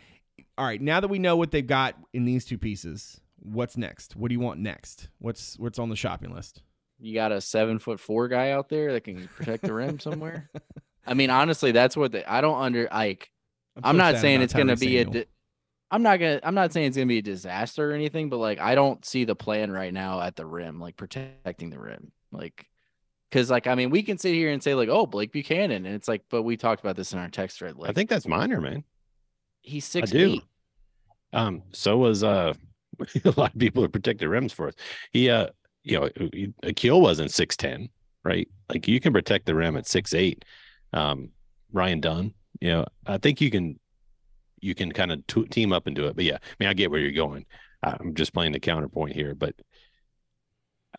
all right. Now that we know what they've got in these two pieces, what's next? What do you want next? What's what's on the shopping list? You got a seven foot four guy out there that can protect the rim somewhere. I mean, honestly, that's what they, I don't under like. I'm so not saying it's going to Tyrese be a. Di- I'm not gonna. I'm not saying it's gonna be a disaster or anything, but like I don't see the plan right now at the rim, like protecting the rim, like because like I mean we can sit here and say like oh Blake Buchanan, and it's like but we talked about this in our text thread. Like I think that's minor, man. He's six I do. Um, so was uh a lot of people who protect the rims for us. He uh you know Akil wasn't six ten, right? Like you can protect the rim at six eight. Um, Ryan Dunn, you know, I think you can you can kind of t- team up and do it. But yeah, I mean, I get where you're going. I'm just playing the counterpoint here, but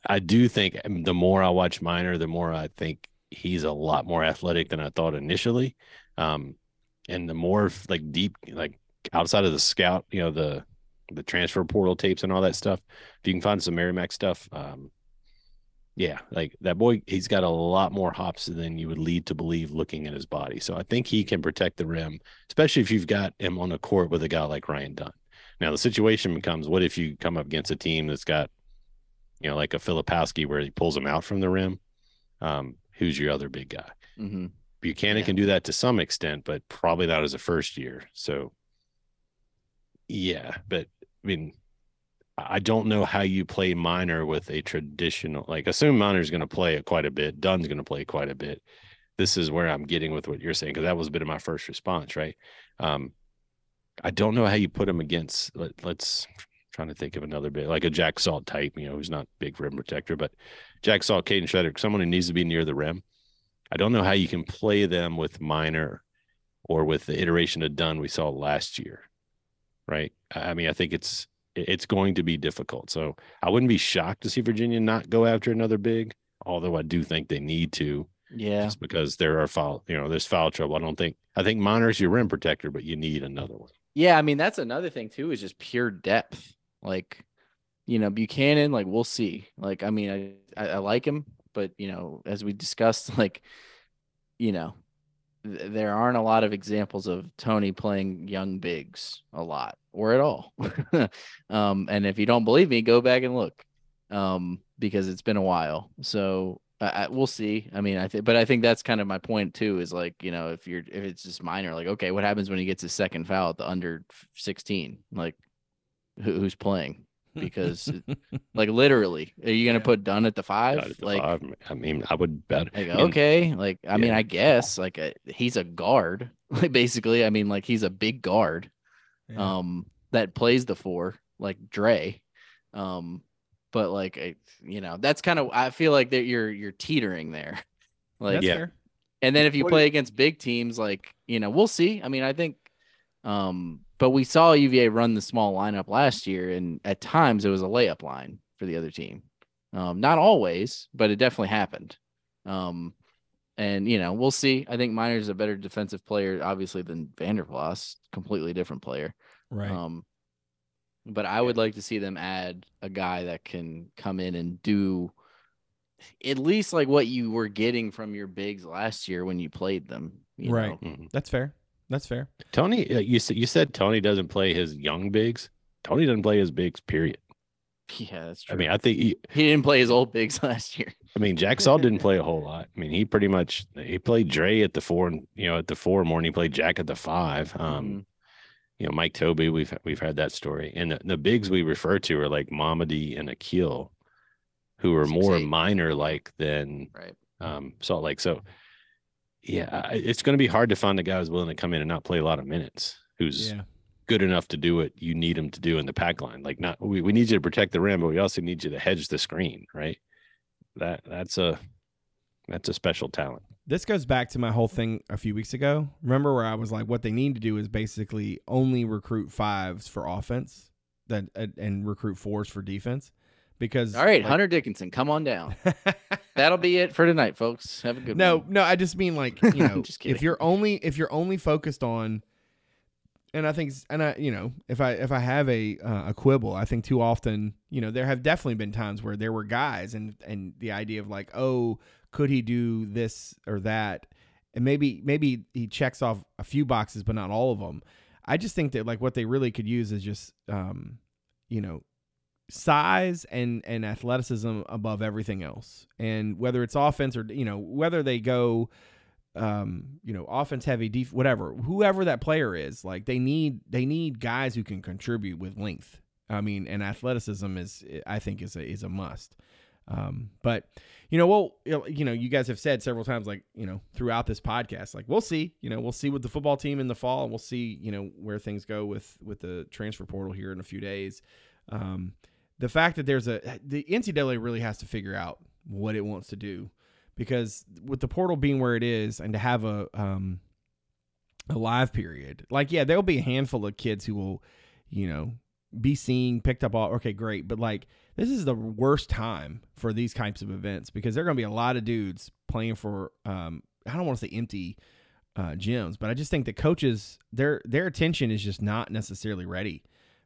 I do think um, the more I watch Minor, the more I think he's a lot more athletic than I thought initially. Um, and the more like deep, like outside of the scout, you know, the the transfer portal tapes and all that stuff. If you can find some Merrimack stuff, um, yeah, like that boy, he's got a lot more hops than you would lead to believe looking at his body. So I think he can protect the rim, especially if you've got him on the court with a guy like Ryan Dunn. Now the situation becomes: what if you come up against a team that's got, you know, like a Filipowski where he pulls him out from the rim? Um, who's your other big guy? Mm-hmm. Buchanan Yeah. can do that to some extent, but probably not as a first year. So, yeah, but I mean, I don't know how you play Minor with a traditional, like, assume Minor's going to play quite a bit. Dunn's going to play quite a bit. This is where I'm getting with what you're saying, because that was a bit of my first response, right? Um, I don't know how you put him against, let, let's trying to think of another bit, like a Jack Salt type, you know, who's not big rim protector, but Jack Salt, Caden Shredder, someone who needs to be near the rim. I don't know how you can play them with Minor or with the iteration of Dunn we saw last year. Right. I I mean, I think it's it's going to be difficult. So I wouldn't be shocked to see Virginia not go after another big, although I do think they need to Yeah. just because there are foul, you know, there's foul trouble. I don't think I think Minor's your rim protector, but you need another one. Yeah, I mean that's another thing too is just pure depth. Like, you know, Buchanan, like we'll see. Like, I mean, I I, I like him, but you know, as we discussed, like, you know, th- there aren't a lot of examples of Tony playing young bigs a lot or at all. um, and if you don't believe me, go back and look, um, because it's been a while. So we'll see. I mean, I think, but I think that's kind of my point too. Is like, you know, if you're if it's just Minor, like, okay, what happens when he gets his second foul at the under sixteen? Like, who, who's playing? Because, like, literally, are you gonna put Dunn at the five? At the like, five. I mean, I would bet. like I mean, okay, like I mean. I guess like uh he's a guard. Like basically, I mean, like he's a big guard Yeah. um that plays the four like Dre. Um but like I, you know, that's kind of I feel like that you're you're teetering there. Like That's yeah. fair. and then if you play against big teams, like you know, we'll see. I mean, I think, um, but we saw UVA run the small lineup last year, and at times it was a layup line for the other team. Um, not always, but it definitely happened. Um, and you know, we'll see. I think Minor's is a better defensive player, obviously, than Vanderplas. Completely different player. Right. Um, but I would like to see them add a guy that can come in and do at least like what you were getting from your bigs last year when you played them. You Right. know? Mhm. That's fair. That's fair. Tony, uh, you said you said Tony doesn't play his young bigs. Tony doesn't play his bigs. Period. Yeah, that's true. I mean, I think he, he didn't play his old bigs last year. I mean, Jack Salt didn't play a whole lot. I mean, he pretty much he played Dre at the four, and you know, at the four more, and he played Jack at the five. Um, Mhm. you know, Mike Tobey, we've we've had that story, and the, the bigs we refer to are like Mamadi and Akil, who are Six, more eight. Minor like than Right. um, Salt Lake. So, yeah, it's going to be hard to find a guy who's willing to come in and not play a lot of minutes, who's Yeah. good enough to do what you need him to do in the pack line. Like, not we, we need you to protect the rim, but we also need you to hedge the screen, right? That that's a that's a special talent. This goes back to my whole thing a few weeks ago. Remember where I was like, what they need to do is basically only recruit fives for offense, that and- and recruit fours for defense, because All right, like- Hunter Dickinson, come on down. That'll be it for tonight, folks. Have a good no, one. no, I just mean like you know, Just if you're only if you're only focused on, and I think, and I you know, if I if I have a uh, a quibble, I think too often, you know, there have definitely been times where there were guys, and and the idea of like, oh, could he do this or that, and maybe maybe he checks off a few boxes, but not all of them. I just think that like what they really could use is just, um, you know, size and and athleticism above everything else. And whether it's offense or you know whether they go um you know offense heavy def- whatever whoever that player is like they need they need guys who can contribute with length. I mean and athleticism is i think is a is a must. Um but you know well you know you guys have said several times like you know throughout this podcast like we'll see you know we'll see with the football team in the fall and we'll see you know where things go with with the transfer portal here in a few days. Um the fact that there's a the NCAA really has to figure out what it wants to do because with the portal being where it is and to have a um a live period like yeah there'll be a handful of kids who will you know be seen picked up all okay great but like this is the worst time for these types of events because there are going to be a lot of dudes playing for um I don't want to say empty uh gyms but I just think that coaches their their attention is just not necessarily ready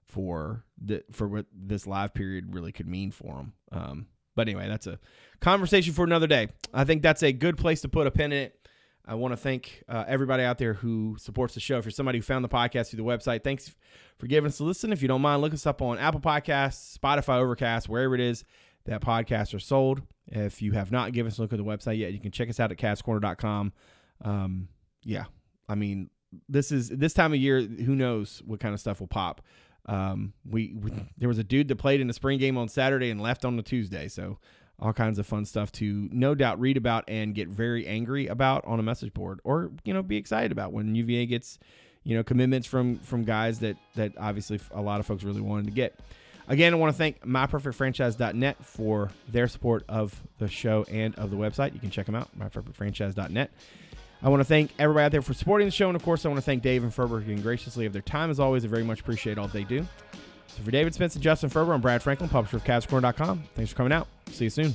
for the for what this live period really could mean for them. Um, but anyway, that's a conversation for another day. I think that's a good place to put a pin in it. I want to thank uh, everybody out there who supports the show. If you're somebody who found the podcast through the website, thanks for giving us a listen. If you don't mind, look us up on Apple Podcasts, Spotify, Overcast, wherever it is that podcasts are sold. If you have not given us a look at the website yet, you can check us out at cavscorner.com. Um, yeah, I mean, this is this time of year. Who knows what kind of stuff will pop? Um, we, we there was a dude that played in the spring game on Saturday and left on the Tuesday, so all kinds of fun stuff to no doubt read about and get very angry about on a message board, or you know be excited about when UVA gets you know commitments from from guys that that obviously a lot of folks really wanted to get. Again, I want to thank myperfectfranchise.net for their support of the show and of the website. You can check them out, myperfectfranchise.net. I want to thank everybody out there for supporting the show. And of course, I want to thank Dave and Ferber again graciously of their time as always. I very much appreciate all they do. So for David Spence and Justin Ferber, I'm Brad Franklin, publisher of CavsCorner.com. Thanks for coming out. See you soon.